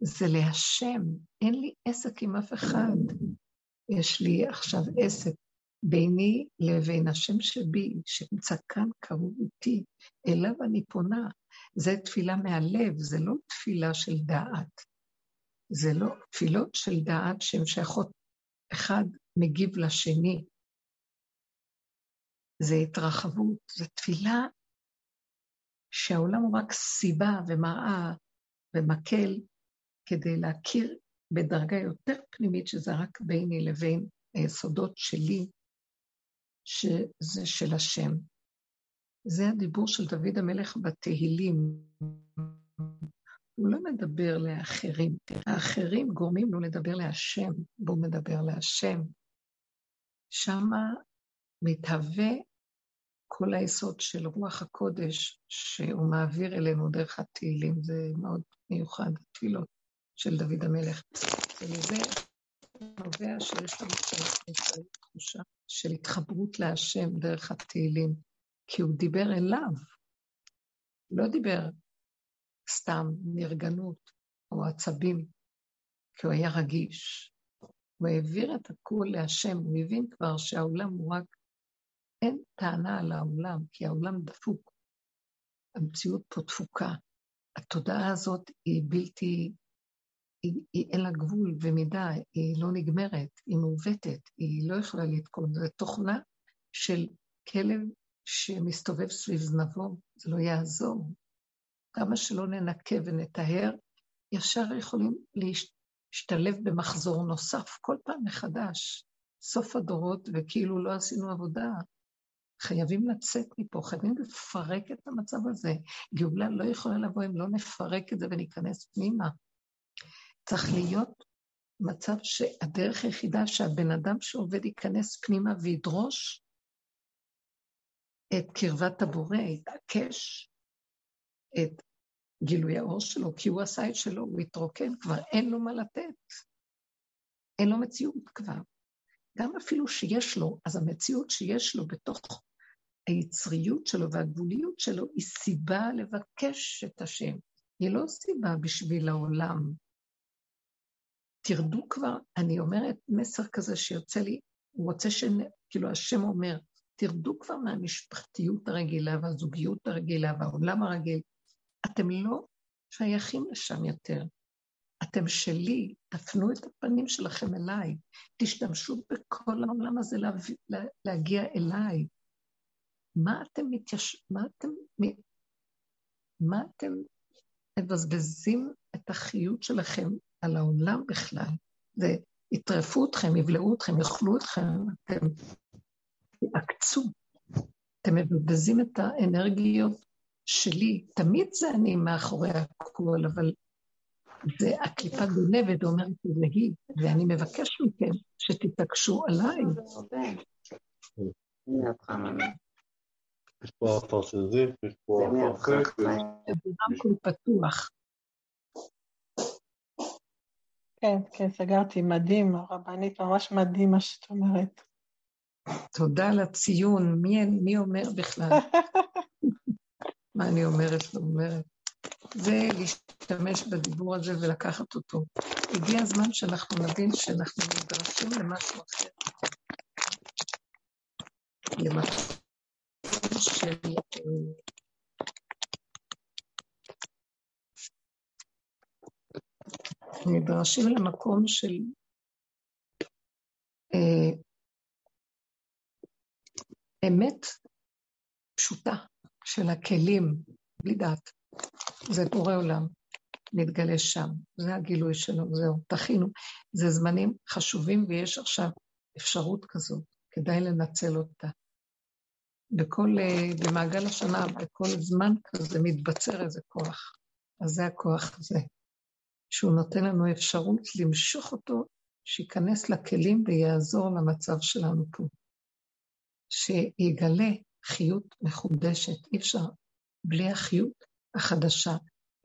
זה להשם. אין לי עסק עם אף אחד. יש לי עכשיו עסק ביני לבין השם שבי, שנמצא כאן קרוב איתי, אליו אני פונה. זה תפילה מהלב, זה לא תפילה של דעת. זה לא תפילות של דעת שהן שייכות, אחד מגיב לשני. זה התרחבות, זה תפילה שהעולם הוא רק סיבה ומראה ומקל כדי להכיר בדרגה יותר פנימית, שזה רק ביני לבין היסודות שלי, שזה של השם. זה הדיבור של דוד המלך בתהילים. הוא לא מדבר לאחרים. האחרים גורמים לו לדבר להשם, והוא מדבר להשם. שמה מתהווה כל היסוד של רוח הקודש שהוא מעביר אלינו דרך התהילים, זה מאוד מיוחד, התפילות של דוד המלך. ומזה נובע שיש לנו תחושה של התחברות להשם דרך התהילים, כי הוא דיבר אליו, לא דיבר סתם נרגנות או עצבים, כי הוא היה רגיש. הוא העביר את הכול להשם, הוא הבין כבר שהעולם הוא רק, אין טענה על העולם, כי העולם דפוק. המציאות פה דפוקה. התודעה הזאת היא בלתי, היא, היא אין לה גבול ומידה, היא לא נגמרת, היא מעוותת, היא לא יכולה לתקון. זו תוכנה של כלב שמסתובב סביב זנבו, זה לא יעזור. כמה שלא ננקה ונטהר, ישר יכולים להשתלב במחזור נוסף כל פעם מחדש. סוף הדורות, וכאילו לא עשינו עבודה. חייבים לצאת מפה, חייבים לפרק את המצב הזה. גאולה לא יכולה לבוא אם לא נפרק את זה וניכנס פנימה. צריך להיות מצב שהדרך היחידה שהבן אדם שעובד ייכנס פנימה וידרוש את קרבת הבורא, יתעקש את גילוי האור שלו, כי הוא עשה את שלו, הוא התרוקן כבר, אין לו מה לתת. אין לו מציאות כבר. גם אפילו שיש לו, אז המציאות שיש לו בתוך היצריות שלו והגבוליות שלו היא סיבה לבקש את השם. היא לא סיבה בשביל העולם. תרדו כבר, אני אומרת מסר כזה שיוצא לי, הוא רוצה ש... כאילו השם אומר, תרדו כבר מהמשפחתיות הרגילה והזוגיות הרגילה והעולם הרגיל. אתם לא שייכים לשם יותר. אתם שלי, תפנו את הפנים שלכם אליי, תשתמשו בכל העולם הזה לה, לה, להגיע אליי. מה אתם מתייש... מה אתם... מה אתם מבזבזים את החיות שלכם על העולם בכלל? ויטרפו אתכם, יבלעו אתכם, יאכלו אתכם, אתם תעקצו. אתם מבזבזים את האנרגיות שלי. תמיד זה אני מאחורי הכול, אבל זה הקליפה גונבת אומרת שזה היא, ואני מבקש מכם שתתעקשו עליי.
יש פה עפר של זיף, יש פה חק. זה
רמקול פתוח.
כן, כן, סגרתי, מדהים, הרבנית, ממש מדהים מה שאת אומרת.
תודה על הציון, מי, מי אומר בכלל? [laughs] מה אני אומרת ואומרת? זה להשתמש בדיבור הזה ולקחת אותו. הגיע הזמן שאנחנו נבין שאנחנו נדרשים למשהו אחר. למשהו של... נדרשים למקום של אה, אמת פשוטה של הכלים, בלי דעת. זה בורא עולם, מתגלה שם. זה הגילוי שלו, זהו, תכינו. זה זמנים חשובים ויש עכשיו אפשרות כזאת, כדאי לנצל אותה. בכל, אה, במעגל השנה, בכל זמן כזה מתבצר איזה כוח. אז זה הכוח הזה, שהוא נותן לנו אפשרות למשוך אותו, שייכנס לכלים ויעזור למצב שלנו פה. שיגלה חיות מחודשת, אי אפשר בלי החיות החדשה.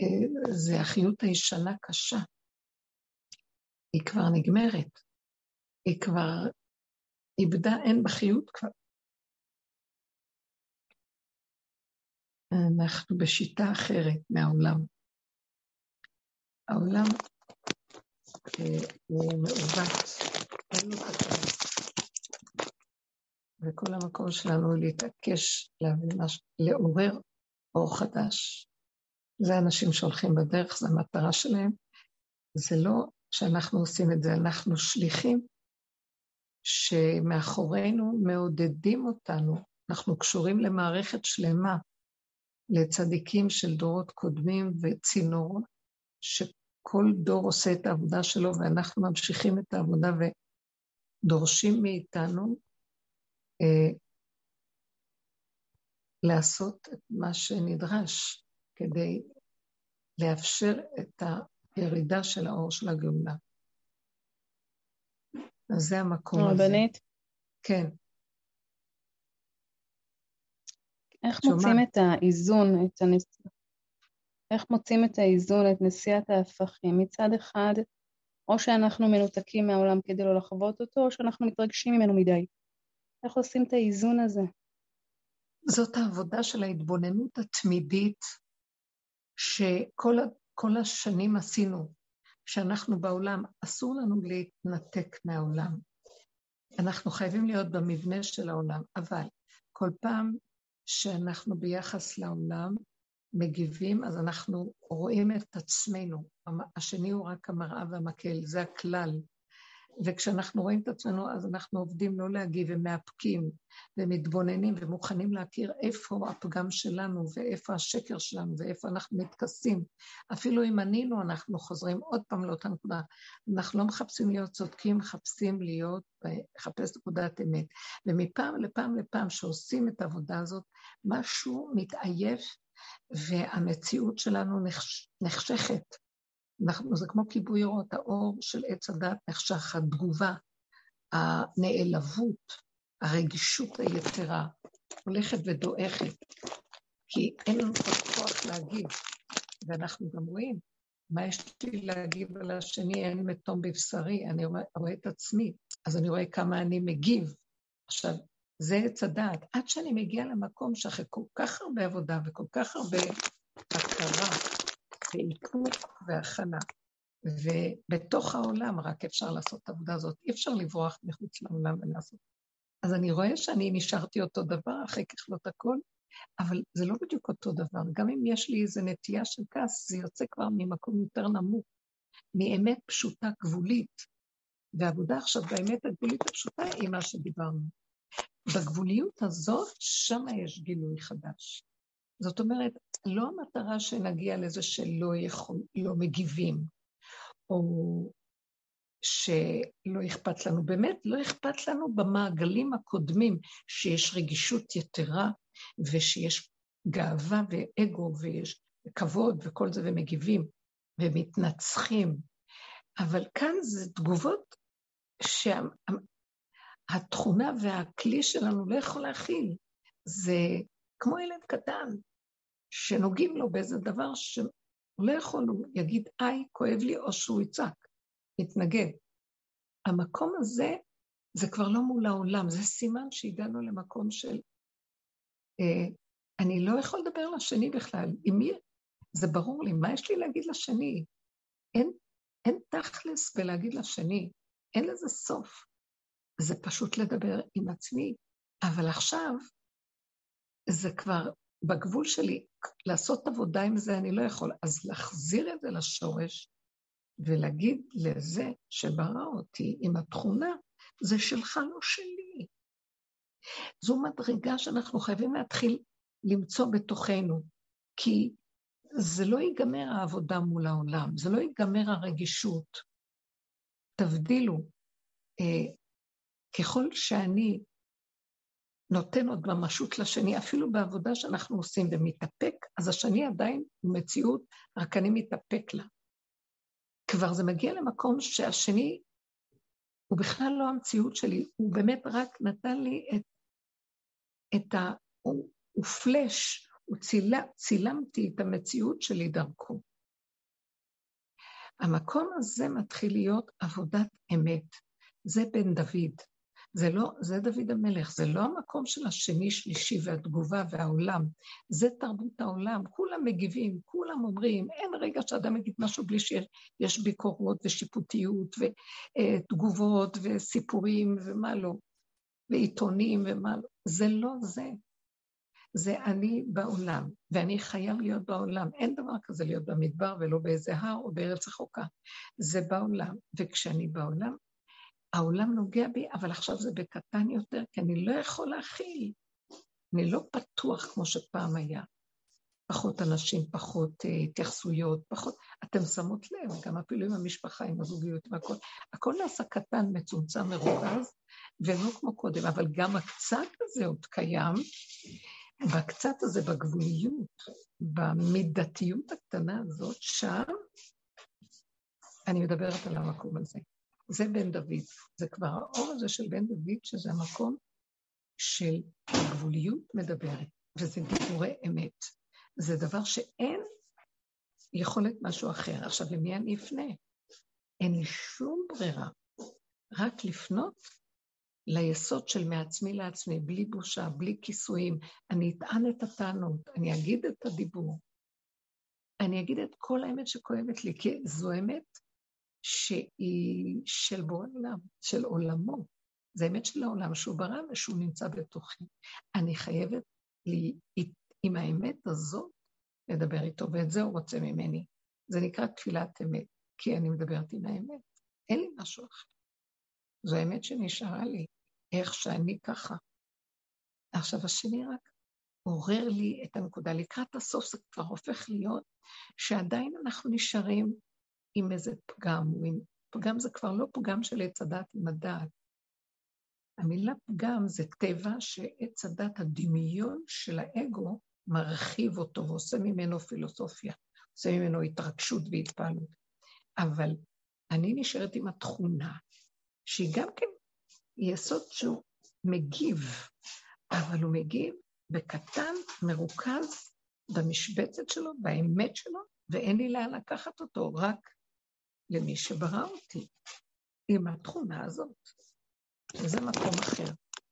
אה, זה החיות הישנה קשה. היא כבר נגמרת. היא כבר, איבדה, אין בחיות כבר. אנחנו בשיטה אחרת מהעולם. העולם אה, הוא מעוות, אין לו כתב. וכל המקום שלנו הוא להתעקש להבין משהו, לעורר אור חדש. זה האנשים שהולכים בדרך, זו המטרה שלהם. זה לא שאנחנו עושים את זה, אנחנו שליחים שמאחורינו מעודדים אותנו. אנחנו קשורים למערכת שלמה, לצדיקים של דורות קודמים וצינור, שכל דור עושה את העבודה שלו ואנחנו ממשיכים את העבודה ודורשים מאיתנו אה, לעשות את מה שנדרש כדי לאפשר את הירידה של האור של הגאולה. אז זה המקום הזה.
רבנית?
כן.
איך שומע. מוצאים את האיזון, את הנס... איך מוצאים את האיזון, את נשיאת ההפכים? מצד אחד, או שאנחנו מנותקים מהעולם כדי לא לחוות אותו, או שאנחנו מתרגשים ממנו מדי. איך עושים את האיזון הזה?
זאת העבודה של ההתבוננות התמידית שכל השנים עשינו, שאנחנו בעולם, אסור לנו להתנתק מהעולם. אנחנו חייבים להיות במבנה של העולם, אבל כל פעם שאנחנו ביחס לעולם מגיבים, אז אנחנו רואים את עצמנו. השני הוא רק המראה והמקל, זה הכלל. וכשאנחנו רואים את עצמנו, אז אנחנו עובדים לא להגיב ומאפקים ומתבוננים ומוכנים להכיר איפה הפגם שלנו ואיפה השקר שלנו ואיפה אנחנו מתכסים. אפילו אם ענינו, אנחנו חוזרים עוד פעם לאותה נקודה. אנחנו לא מחפשים להיות צודקים, מחפשים להיות, לחפש נקודת אמת. ומפעם לפעם לפעם שעושים את העבודה הזאת, משהו מתעייף והמציאות שלנו נחש, נחשכת. אנחנו, זה כמו כיבוי אורות, האור של עץ הדת נחשך, התגובה, הנעלבות, הרגישות היתרה, הולכת ודועכת, כי אין לנו כבר כוח להגיב, ואנחנו גם רואים, מה יש לי להגיב על השני, אין מתום בבשרי, אני רואה את עצמי, אז אני רואה כמה אני מגיב. עכשיו, זה עץ הדעת. עד שאני מגיעה למקום שאחרי כל כך הרבה עבודה וכל כך הרבה הכרה ואיפוק והכנה. ובתוך העולם רק אפשר לעשות את העבודה הזאת, אי אפשר לברוח מחוץ לעולם ולעשות. אז אני רואה שאני נשארתי אותו דבר אחרי ככלות הכל, אבל זה לא בדיוק אותו דבר. גם אם יש לי איזו נטייה של כעס, זה יוצא כבר ממקום יותר נמוך, מאמת פשוטה גבולית. ועבודה עכשיו באמת הגבולית הפשוטה היא מה שדיברנו. בגבוליות הזאת, שם יש גילוי חדש. זאת אומרת, לא המטרה שנגיע לזה שלא יכול, לא מגיבים, או שלא אכפת לנו. באמת, לא אכפת לנו במעגלים הקודמים, שיש רגישות יתרה, ושיש גאווה ואגו, ויש כבוד וכל זה, ומגיבים, ומתנצחים. אבל כאן זה תגובות שהתכונה והכלי שלנו לא יכול להכיל. זה כמו ילד קטן, שנוגעים לו באיזה דבר שהוא לא יכול, הוא יגיד, איי, כואב לי, או שהוא יצעק, יתנגד. המקום הזה, זה כבר לא מול העולם, זה סימן שהגענו למקום של... אה, אני לא יכול לדבר לשני בכלל. עם מי... זה ברור לי, מה יש לי להגיד לשני? אין, אין תכלס בלהגיד לשני, אין לזה סוף. זה פשוט לדבר עם עצמי. אבל עכשיו, זה כבר בגבול שלי, לעשות עבודה עם זה אני לא יכול. אז להחזיר את זה לשורש ולהגיד לזה שברא אותי עם התכונה, זה שלך, לא שלי. זו מדרגה שאנחנו חייבים להתחיל למצוא בתוכנו, כי זה לא ייגמר העבודה מול העולם, זה לא ייגמר הרגישות. תבדילו, אה, ככל שאני נותן עוד ממשות לשני, אפילו בעבודה שאנחנו עושים ומתאפק, אז השני עדיין הוא מציאות, רק אני מתאפק לה. כבר זה מגיע למקום שהשני הוא בכלל לא המציאות שלי, הוא באמת רק נתן לי את, את ה... הוא, הוא פלאש, הוא צילה, צילמתי את המציאות שלי דרכו. המקום הזה מתחיל להיות עבודת אמת. זה בן דוד. זה לא, זה דוד המלך, זה לא המקום של השני, שלישי והתגובה והעולם. זה תרבות העולם, כולם מגיבים, כולם אומרים, אין רגע שאדם יגיד משהו בלי שיש ביקורות ושיפוטיות ותגובות וסיפורים ומה לא, ועיתונים ומה לא. זה לא זה. זה אני בעולם, ואני חייב להיות בעולם. אין דבר כזה להיות במדבר ולא באיזה הר או בארץ רחוקה. זה בעולם, וכשאני בעולם, העולם נוגע בי, אבל עכשיו זה בקטן יותר, כי אני לא יכול להכיל. אני לא פתוח כמו שפעם היה. פחות אנשים, פחות uh, התייחסויות, פחות... אתם שמות לב, גם אפילו עם המשפחה, עם הזוגיות והכל. הכל נעשה קטן, מצומצם, מרוכז, ולא כמו קודם, אבל גם הקצת הזה עוד קיים, בקצת הזה, בגבוליות, במידתיות הקטנה הזאת, שם אני מדברת על המקום הזה. זה בן דוד. זה כבר האור הזה של בן דוד, שזה המקום של הגבוליות מדברת, וזה דיבורי אמת. זה דבר שאין יכולת משהו אחר. עכשיו, למי אני אפנה? אין לי שום ברירה, רק לפנות ליסוד של מעצמי לעצמי, בלי בושה, בלי כיסויים. אני אטען את הטענות, אני אגיד את הדיבור. אני אגיד את כל האמת שכואבת לי, כי זו אמת שהיא של בורא עולם, של עולמו. זה אמת של העולם שהוא ברא ושהוא נמצא בתוכי. אני חייבת לי, עם האמת הזאת לדבר איתו, ואת זה הוא רוצה ממני. זה נקרא תפילת אמת, כי אני מדברת עם האמת. אין לי משהו אחר. זו האמת שנשארה לי, איך שאני ככה. עכשיו, השני רק עורר לי את הנקודה. לקראת הסוף זה כבר הופך להיות שעדיין אנחנו נשארים עם איזה פגם, עם... פגם זה כבר לא פגם של עץ הדת עם הדעת. המילה פגם זה טבע שעץ הדת, הדמיון של האגו, מרחיב אותו ועושה ממנו פילוסופיה, עושה ממנו התרגשות והתפעלות. אבל אני נשארת עם התכונה, שהיא גם כן יסוד שהוא מגיב, אבל הוא מגיב בקטן, מרוכז, במשבצת שלו, באמת שלו, ואין לי לאן לקחת אותו, רק למי שברא אותי, עם התכונה הזאת. וזה מקום אחר,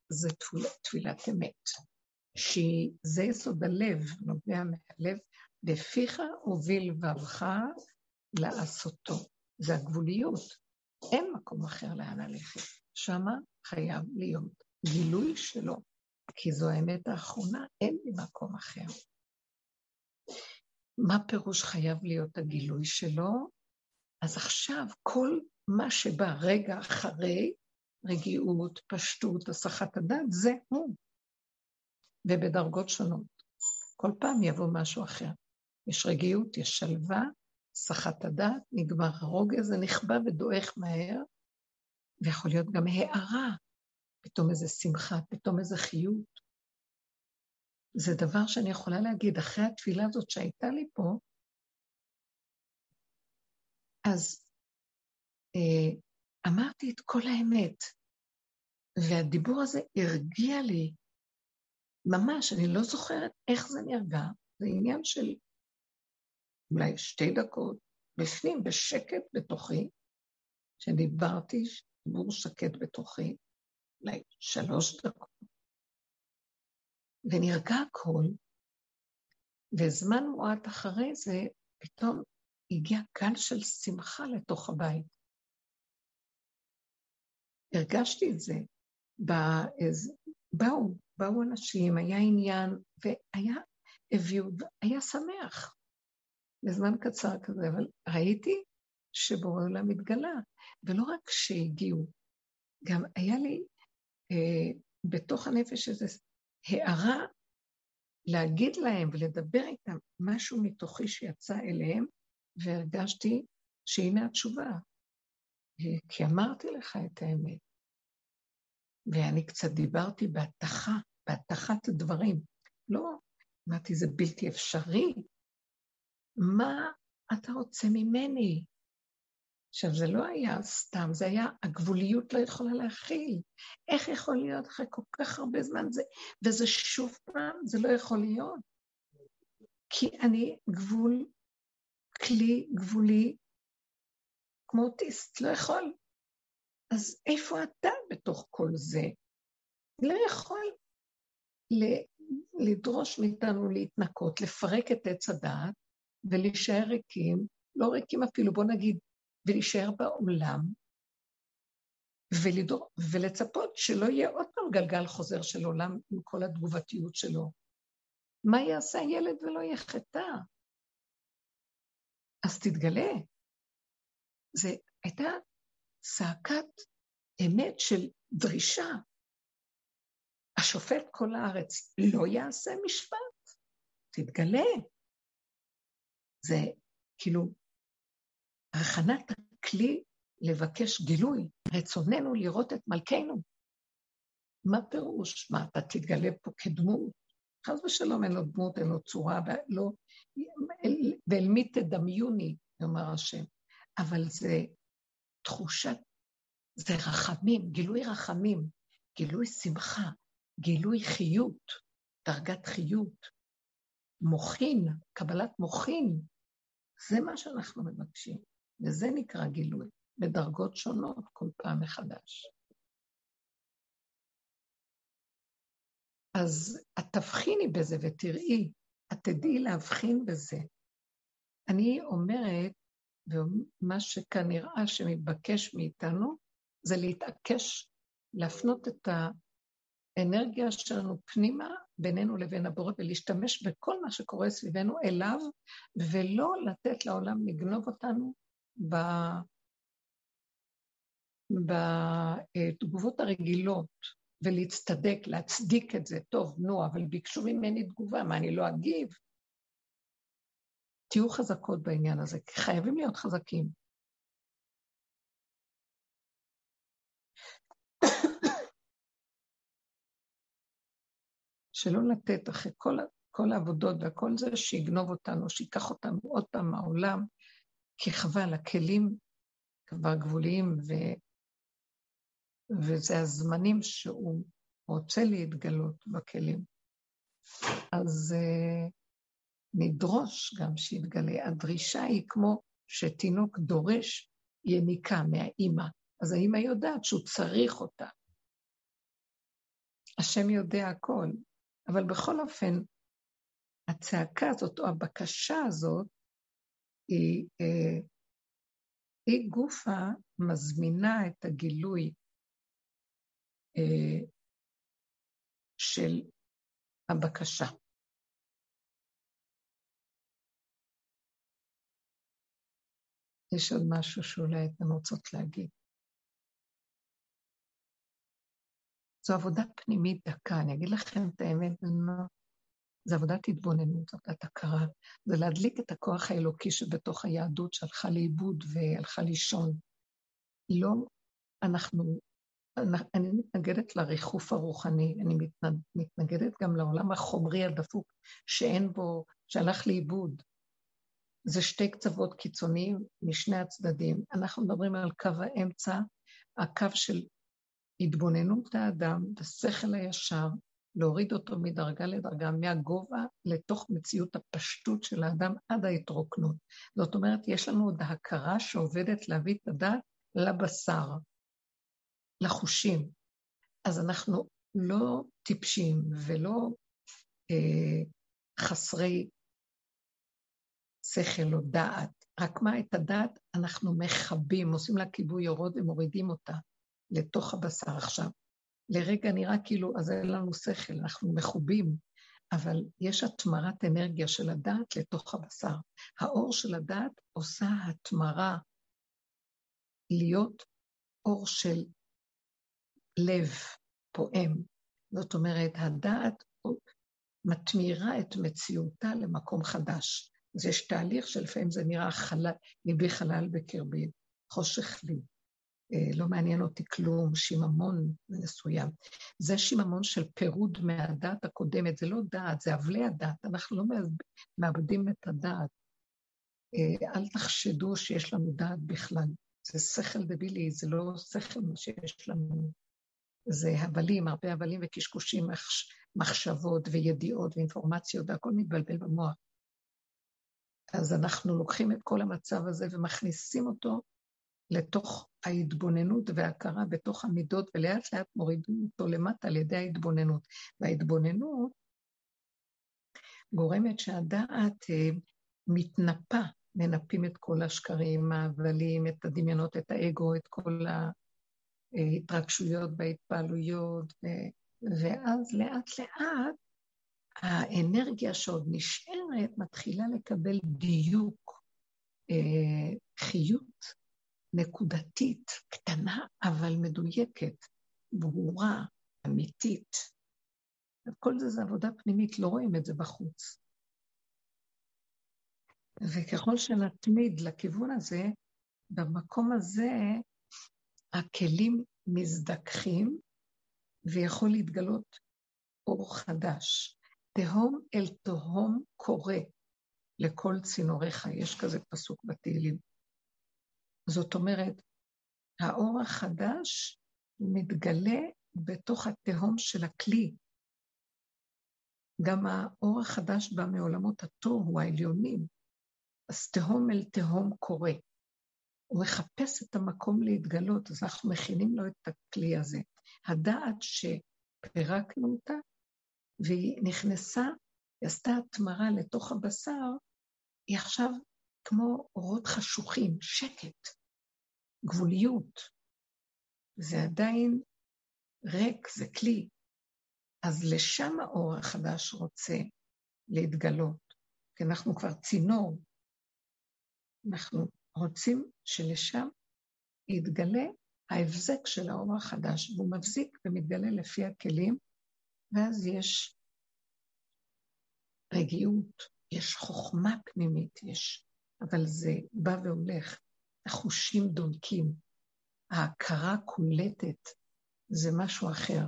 זה תפיל, תפילת אמת, שזה יסוד הלב, נובע מהלב, בפיך הוביל לבבך לעשותו. זה הגבוליות, אין מקום אחר לאן ללכת. שמה חייב להיות גילוי שלו, כי זו האמת האחרונה, אין לי מקום אחר. מה פירוש חייב להיות הגילוי שלו? אז עכשיו כל מה שבא רגע אחרי, רגיעות, פשטות, הסחת הדעת, זה הוא. ובדרגות שונות. כל פעם יבוא משהו אחר. יש רגיעות, יש שלווה, סחת הדעת, נגמר הרוגז, זה נכבה ודועך מהר, ויכול להיות גם הערה, פתאום איזה שמחה, פתאום איזה חיות. זה דבר שאני יכולה להגיד, אחרי התפילה הזאת שהייתה לי פה, אז אה, אמרתי את כל האמת, והדיבור הזה הרגיע לי, ממש, אני לא זוכרת איך זה נרגע, זה עניין של אולי שתי דקות, בפנים, בשקט בתוכי, שדיברתי, דיבור שקט בתוכי, אולי שלוש דקות, ונרגע הכל, וזמן מועט אחרי זה, פתאום הגיע גל של שמחה לתוך הבית. הרגשתי את זה. באו, באו אנשים, היה עניין, והיה, הביאו, היה שמח. לזמן קצר כזה, אבל ראיתי שבורא עולם התגלה. ולא רק שהגיעו, גם היה לי אה, בתוך הנפש איזו הערה להגיד להם ולדבר איתם משהו מתוכי שיצא אליהם, והרגשתי שהנה התשובה, כי אמרתי לך את האמת. ואני קצת דיברתי בהתכה, בהתכת הדברים. לא, אמרתי, זה בלתי אפשרי. מה אתה רוצה ממני? עכשיו, זה לא היה סתם, זה היה, הגבוליות לא יכולה להכיל. איך יכול להיות אחרי כל כך הרבה זמן זה, וזה שוב פעם, זה לא יכול להיות. כי אני גבול כלי גבולי כמו אוטיסט, לא יכול. אז איפה אתה בתוך כל זה? לא יכול לדרוש מאיתנו להתנקות, לפרק את עץ הדעת ולהישאר ריקים, לא ריקים אפילו, בוא נגיד, ולהישאר בעולם, ולדור, ולצפות שלא יהיה עוד פעם גלגל חוזר של עולם עם כל התגובתיות שלו. מה יעשה הילד ולא יחטא? אז תתגלה. זה הייתה צעקת אמת של דרישה. השופט כל הארץ לא יעשה משפט, תתגלה. זה כאילו הכנת הכלי לבקש גילוי, רצוננו לראות את מלכנו. מה פירוש? מה, אתה תתגלה פה כדמות? חס ושלום אין לו דמות, אין לו צורה, לא, אל, ואל מי תדמיוני, יאמר השם. אבל זה תחושת, זה רחמים, גילוי רחמים, גילוי שמחה, גילוי חיות, דרגת חיות, מוחין, קבלת מוחין, זה מה שאנחנו מבקשים, וזה נקרא גילוי, בדרגות שונות כל פעם מחדש. אז את תבחיני בזה ותראי, את תדעי להבחין בזה. אני אומרת, ומה שכנראה שמתבקש מאיתנו, זה להתעקש, להפנות את האנרגיה שלנו פנימה, בינינו לבין הבורא, ולהשתמש בכל מה שקורה סביבנו אליו, ולא לתת לעולם לגנוב אותנו ב... בתגובות הרגילות, ולהצטדק, להצדיק את זה. טוב, נו, אבל ביקשו ממני תגובה, מה, אני לא אגיב? תהיו חזקות בעניין הזה, כי חייבים להיות חזקים. [coughs] שלא לתת אחרי כל, כל העבודות והכל זה, שיגנוב אותנו, שייקח אותנו עוד פעם מהעולם, כי חבל, הכלים כבר גבוליים ו... וזה הזמנים שהוא רוצה להתגלות בכלים. אז uh, נדרוש גם שיתגלה. הדרישה היא כמו שתינוק דורש יניקה מהאימא. אז האימא יודעת שהוא צריך אותה. השם יודע הכל, אבל בכל אופן, הצעקה הזאת או הבקשה הזאת היא, אה, היא גופה מזמינה את הגילוי של הבקשה. יש עוד משהו שאולי אתן רוצות להגיד. זו עבודה פנימית דקה, אני אגיד לכם את האמת, זו עבודת התבוננות, עבודת הכרה, זה להדליק את הכוח האלוקי שבתוך היהדות שהלכה לאיבוד והלכה לישון. לא, אנחנו אני מתנגדת לריחוף הרוחני, אני מתנגדת גם לעולם החומרי הדפוק, שאין בו, שהלך לאיבוד. זה שתי קצוות קיצוניים משני הצדדים. אנחנו מדברים על קו האמצע, הקו של התבוננות האדם, השכל הישר, להוריד אותו מדרגה לדרגה, מהגובה לתוך מציאות הפשטות של האדם עד ההתרוקנות. זאת אומרת, יש לנו עוד הכרה שעובדת להביא את הדת לבשר. לחושים. אז אנחנו לא טיפשים ולא אה, חסרי שכל או דעת, רק מה, את הדעת אנחנו מכבים, עושים לה כיבוי יורד ומורידים אותה לתוך הבשר עכשיו. לרגע נראה כאילו, אז אין לנו שכל, אנחנו מחובים, אבל יש התמרת אנרגיה של הדעת לתוך הבשר. האור של הדעת עושה התמרה להיות אור של לב פועם. זאת אומרת, הדעת מתמירה את מציאותה למקום חדש. אז יש תהליך שלפעמים זה נראה חלל, ליבי חלל בקרבי, חושך לי, אה, לא מעניין אותי כלום, שיממון מסוים. זה שיממון של פירוד מהדעת הקודמת, זה לא דעת, זה אבלי הדעת, אנחנו לא מאבדים את הדעת. אה, אל תחשדו שיש לנו דעת בכלל, זה שכל דבילי, זה לא שכל מה שיש לנו. זה הבלים, הרבה הבלים וקשקושים, מחשבות וידיעות ואינפורמציות, והכל מתבלבל במוח. אז אנחנו לוקחים את כל המצב הזה ומכניסים אותו לתוך ההתבוננות וההכרה בתוך המידות, ולאט לאט מורידים אותו למטה על ידי ההתבוננות. וההתבוננות גורמת שהדעת אה, מתנפה, מנפים את כל השקרים, ההבלים, את הדמיונות, את האגו, את כל ההתרגשויות וההתפעלויות, ואז לאט לאט האנרגיה שעוד נשארת מתחילה לקבל דיוק, אה, חיות נקודתית, קטנה אבל מדויקת, ברורה, אמיתית. כל זה זה עבודה פנימית, לא רואים את זה בחוץ. וככל שנתמיד לכיוון הזה, במקום הזה הכלים מזדככים ויכול להתגלות אור חדש. תהום אל תהום קורא לכל צינוריך, יש כזה פסוק בתהילים. זאת אומרת, האור החדש מתגלה בתוך התהום של הכלי. גם האור החדש בא מעולמות התוהו העליונים, אז תהום אל תהום קורא. הוא מחפש את המקום להתגלות, אז אנחנו מכינים לו את הכלי הזה. הדעת שפירקנו אותה, והיא נכנסה, היא עשתה התמרה לתוך הבשר, היא עכשיו כמו אורות חשוכים, שקט, גבוליות. זה עדיין ריק, זה כלי. אז לשם האור החדש רוצה להתגלות, כי אנחנו כבר צינור. אנחנו רוצים שלשם יתגלה ההבזק של האור החדש, והוא מבזיק ומתגלה לפי הכלים, ואז יש רגיעות, יש חוכמה פנימית, יש, אבל זה בא והולך, החושים דולקים, ההכרה קולטת, זה משהו אחר.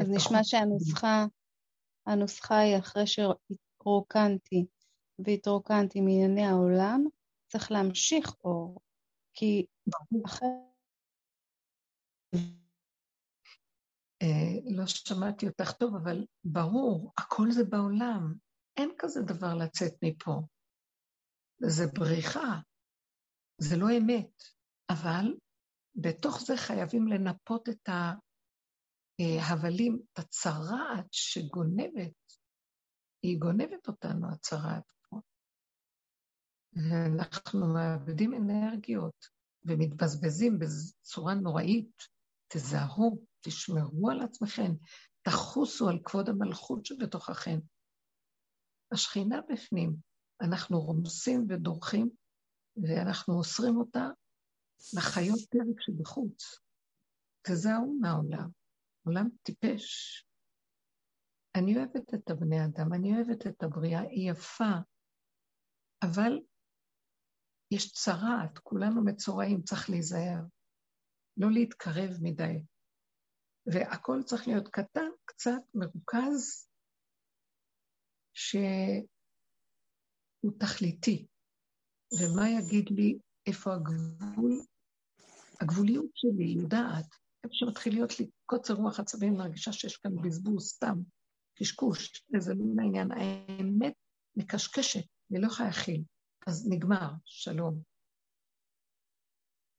אז נשמע שהנוסחה, הנוסחה היא אחרי שהתרוקנתי והתרוקנתי מענייני העולם, צריך להמשיך אור, כי.
אה, לא שמעתי אותך טוב, אבל ברור, הכל זה בעולם. אין כזה דבר לצאת מפה. זה בריחה, זה לא אמת. אבל בתוך זה חייבים לנפות את ההבלים, את הצרעת שגונבת. היא גונבת אותנו, הצרעת פה. ואנחנו מאבדים אנרגיות ומתבזבזים בצורה נוראית. תזהרו, תשמרו על עצמכם, תחוסו על כבוד המלכות שבתוככם. השכינה בפנים, אנחנו רומסים ודורכים, ואנחנו אוסרים אותה לחיות פרק שבחוץ. תזהו מהעולם. עולם טיפש. אני אוהבת את הבני אדם, אני אוהבת את הבריאה, היא יפה, אבל יש צרעת, כולנו מצורעים, צריך להיזהר. לא להתקרב מדי. והכל צריך להיות קטן, קצת מרוכז, שהוא תכליתי. ומה יגיד לי איפה הגבול? הגבוליות שלי יודעת, איפה שמתחיל להיות לי קוצר רוח עצבים, מרגישה שיש כאן בזבוז, סתם, קשקוש, זה לא לעניין. האמת מקשקשת, אני לא יכולה להכיל. אז נגמר, שלום.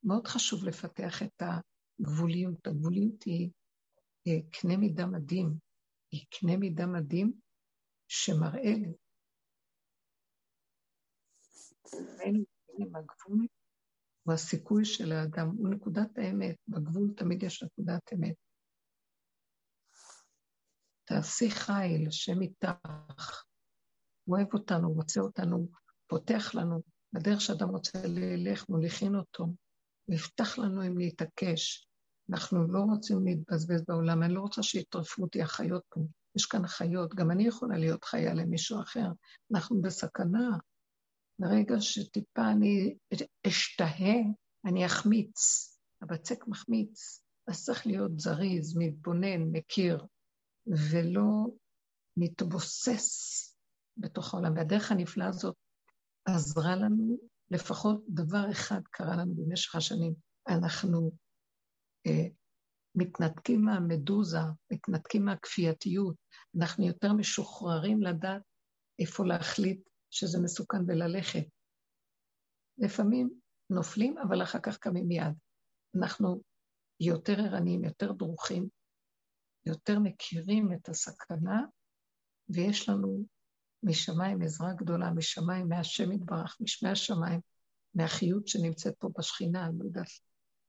מאוד חשוב לפתח את הגבוליות. הגבוליות היא קנה מידה מדהים, היא קנה מידה מדהים שמראה לי. הגבול הוא הסיכוי של האדם, הוא נקודת האמת. בגבול תמיד יש נקודת אמת. תעשי חיל, השם איתך. הוא אוהב אותנו, הוא רוצה אותנו, פותח לנו. בדרך שאדם רוצה ללך, מוליכין אותו. יפתח לנו אם להתעקש. אנחנו לא רוצים להתבזבז בעולם, אני לא רוצה שיטרפו אותי החיות פה. יש כאן חיות, גם אני יכולה להיות חיה למישהו אחר. אנחנו בסכנה. ברגע שטיפה אני אשתהה, אני אחמיץ. הבצק מחמיץ. אז צריך להיות זריז, מתבונן, מכיר, ולא מתבוסס בתוך העולם. והדרך הנפלאה הזאת עזרה לנו, לפחות דבר אחד קרה לנו במשך השנים. אנחנו אה, מתנתקים מהמדוזה, מתנתקים מהכפייתיות, אנחנו יותר משוחררים לדעת איפה להחליט שזה מסוכן וללכת. לפעמים נופלים, אבל אחר כך קמים מיד. אנחנו יותר ערניים, יותר דרוכים, יותר מכירים את הסכנה, ויש לנו משמיים עזרה גדולה, משמיים, מהשם יתברך, משמי השמיים, מהחיות שנמצאת פה בשכינה, אני לא יודעת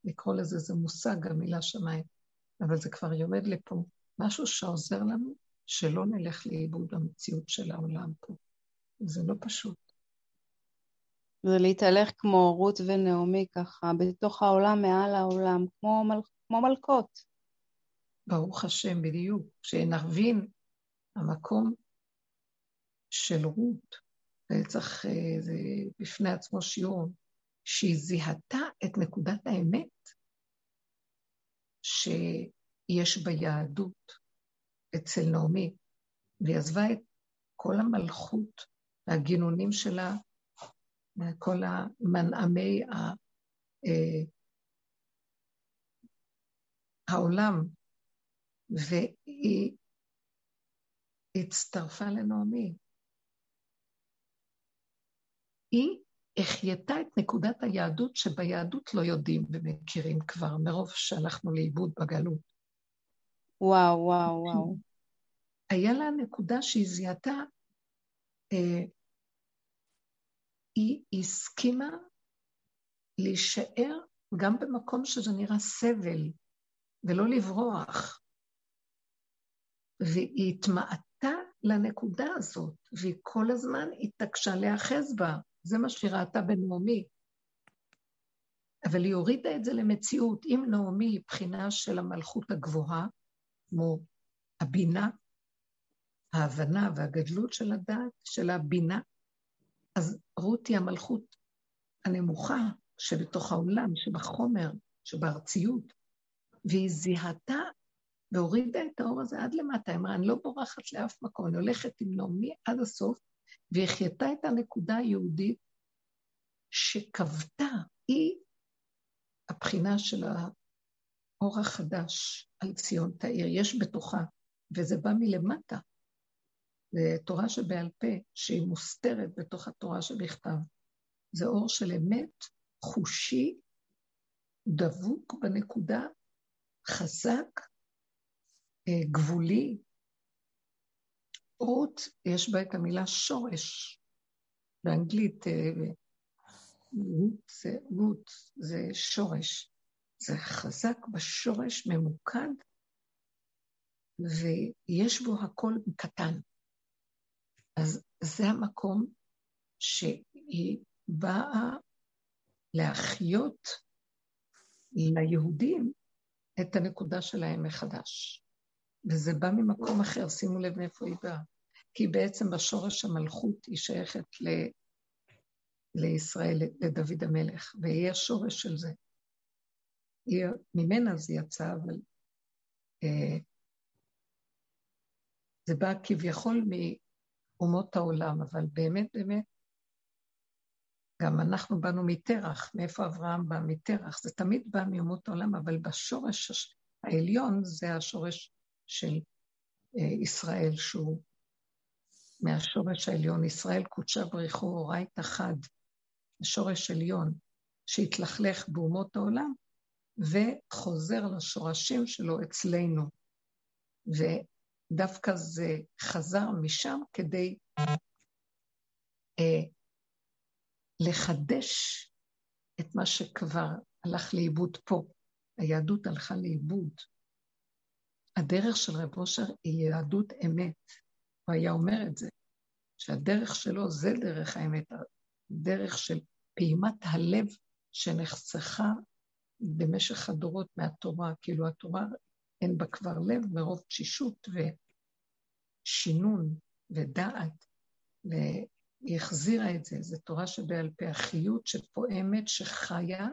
לקרוא לזה, זה מושג, המילה שמיים, אבל זה כבר יורד לפה. משהו שעוזר לנו שלא נלך לאיבוד במציאות של העולם פה. זה לא פשוט.
זה להתהלך כמו רות ונעמי ככה, בתוך העולם, מעל העולם, כמו, מל... כמו מלכות.
ברוך השם, בדיוק. שנבין המקום של רות, צריך, אה, זה בפני עצמו שיעור, שהיא זיהתה את נקודת האמת שיש ביהדות אצל נעמי, והיא עזבה את כל המלכות והגינונים שלה, כל המנעמי ה... אה, העולם, והיא הצטרפה לנעמי. היא החייתה את נקודת היהדות שביהדות לא יודעים ומכירים כבר, מרוב שהלכנו לאיבוד בגלות.
וואו, וואו, וואו.
היה לה נקודה שהיא זיהתה, אה, היא הסכימה להישאר גם במקום שזה נראה סבל, ולא לברוח. והיא התמעטה לנקודה הזאת, והיא כל הזמן התעקשה להיאחז בה. זה מה שהיא ראתה בנעמי. אבל היא הורידה את זה למציאות. אם נעמי היא בחינה של המלכות הגבוהה, כמו הבינה, ההבנה והגדלות של הדעת, של הבינה, אז רות היא המלכות הנמוכה שבתוך העולם, שבחומר, שבארציות, והיא זיהתה והורידה את האור הזה עד למטה. היא אמרה, אני לא בורחת לאף מקום, אני הולכת עם נעמי עד הסוף, והחייתה את הנקודה היהודית שכבתה, היא הבחינה של האור החדש על ציון תאיר, יש בתוכה, וזה בא מלמטה. זה תורה שבעל פה, שהיא מוסתרת בתוך התורה שבכתב. זה אור של אמת, חושי, דבוק בנקודה, חזק, אה, גבולי, רות, יש בה את המילה שורש. באנגלית רות אה, זה, רות זה שורש. זה חזק בשורש, ממוקד, ויש בו הכל קטן. אז זה המקום שהיא באה להחיות ליהודים את הנקודה שלהם מחדש. וזה בא ממקום אחר, שימו לב מאיפה היא באה. כי בעצם בשורש המלכות היא שייכת ל... לישראל, לדוד המלך, והיא השורש של זה. היא, ממנה זה יצא, אבל אה, זה בא כביכול מאומות העולם, אבל באמת באמת, גם אנחנו באנו מטרח, מאיפה אברהם בא? מטרח, זה תמיד בא מאומות העולם, אבל בשורש העליון זה השורש של אה, ישראל, שהוא מהשורש העליון, ישראל קודשה בריחו אורייתא חד, השורש עליון, שהתלכלך באומות העולם, וחוזר לשורשים שלו אצלנו. ודווקא זה חזר משם כדי אה, לחדש את מה שכבר הלך לאיבוד פה. היהדות הלכה לאיבוד. הדרך של רב אושר היא יהדות אמת. הוא היה אומר את זה, שהדרך שלו זה דרך האמת, דרך של פעימת הלב שנחסכה במשך הדורות מהתורה, כאילו התורה אין בה כבר לב מרוב תשישות ושינון ודעת, והיא החזירה את זה, זו תורה שבעל פה, החיות שפועמת, שחיה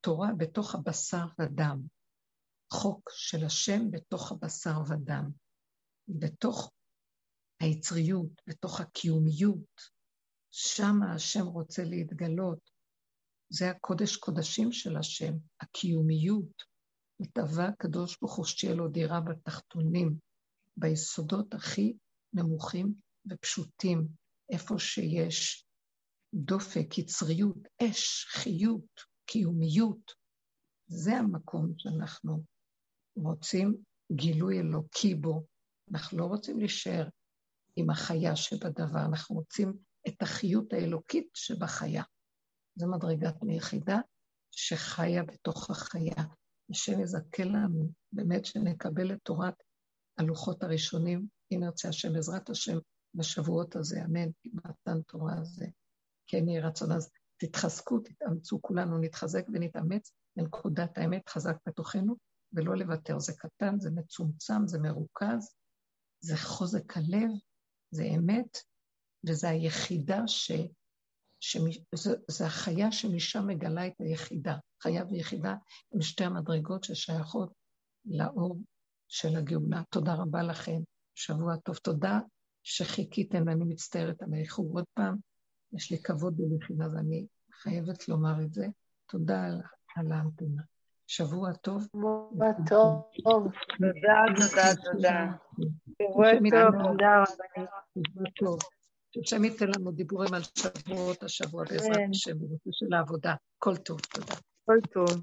תורה בתוך הבשר ודם. חוק של השם בתוך הבשר ודם, בתוך היצריות, בתוך הקיומיות, שם השם רוצה להתגלות. זה הקודש קודשים של השם, הקיומיות. התאווה הקדוש ברוך הוא שתהיה לו דירה בתחתונים, ביסודות הכי נמוכים ופשוטים, איפה שיש דופק, יצריות, אש, חיות, קיומיות. זה המקום שאנחנו רוצים גילוי אלוקי בו. אנחנו לא רוצים להישאר עם החיה שבדבר, אנחנו רוצים את החיות האלוקית שבחיה. זו מדרגת מיחידה שחיה בתוך החיה. השם יזכה לנו, באמת שנקבל את תורת הלוחות הראשונים, אם ירצה השם, בעזרת השם, בשבועות הזה, אמן, מתן תורה הזה. כן יהי רצון. אז תתחזקו, תתאמצו, כולנו נתחזק ונתאמץ לנקודת האמת חזק בתוכנו, ולא לוותר. זה קטן, זה מצומצם, זה מרוכז, זה חוזק הלב, זה אמת, וזה היחידה ש... שזה, זה החיה שמשם מגלה את היחידה. חיה ויחידה הם שתי המדרגות ששייכות לאור של הגאולה. תודה רבה לכם, שבוע טוב. תודה שחיכיתם, ואני מצטערת על האיחור עוד פעם. יש לי כבוד בלחינה ואני חייבת לומר את זה. תודה על ההמתנה. שבוע טוב.
שבוע טוב.
תודה, תודה, תודה. שבוע טוב, תודה
טוב. שהשם ייתן לנו דיבורים על שבועות השבוע בעזרת השם, בנושא של העבודה. כל טוב, תודה.
כל טוב.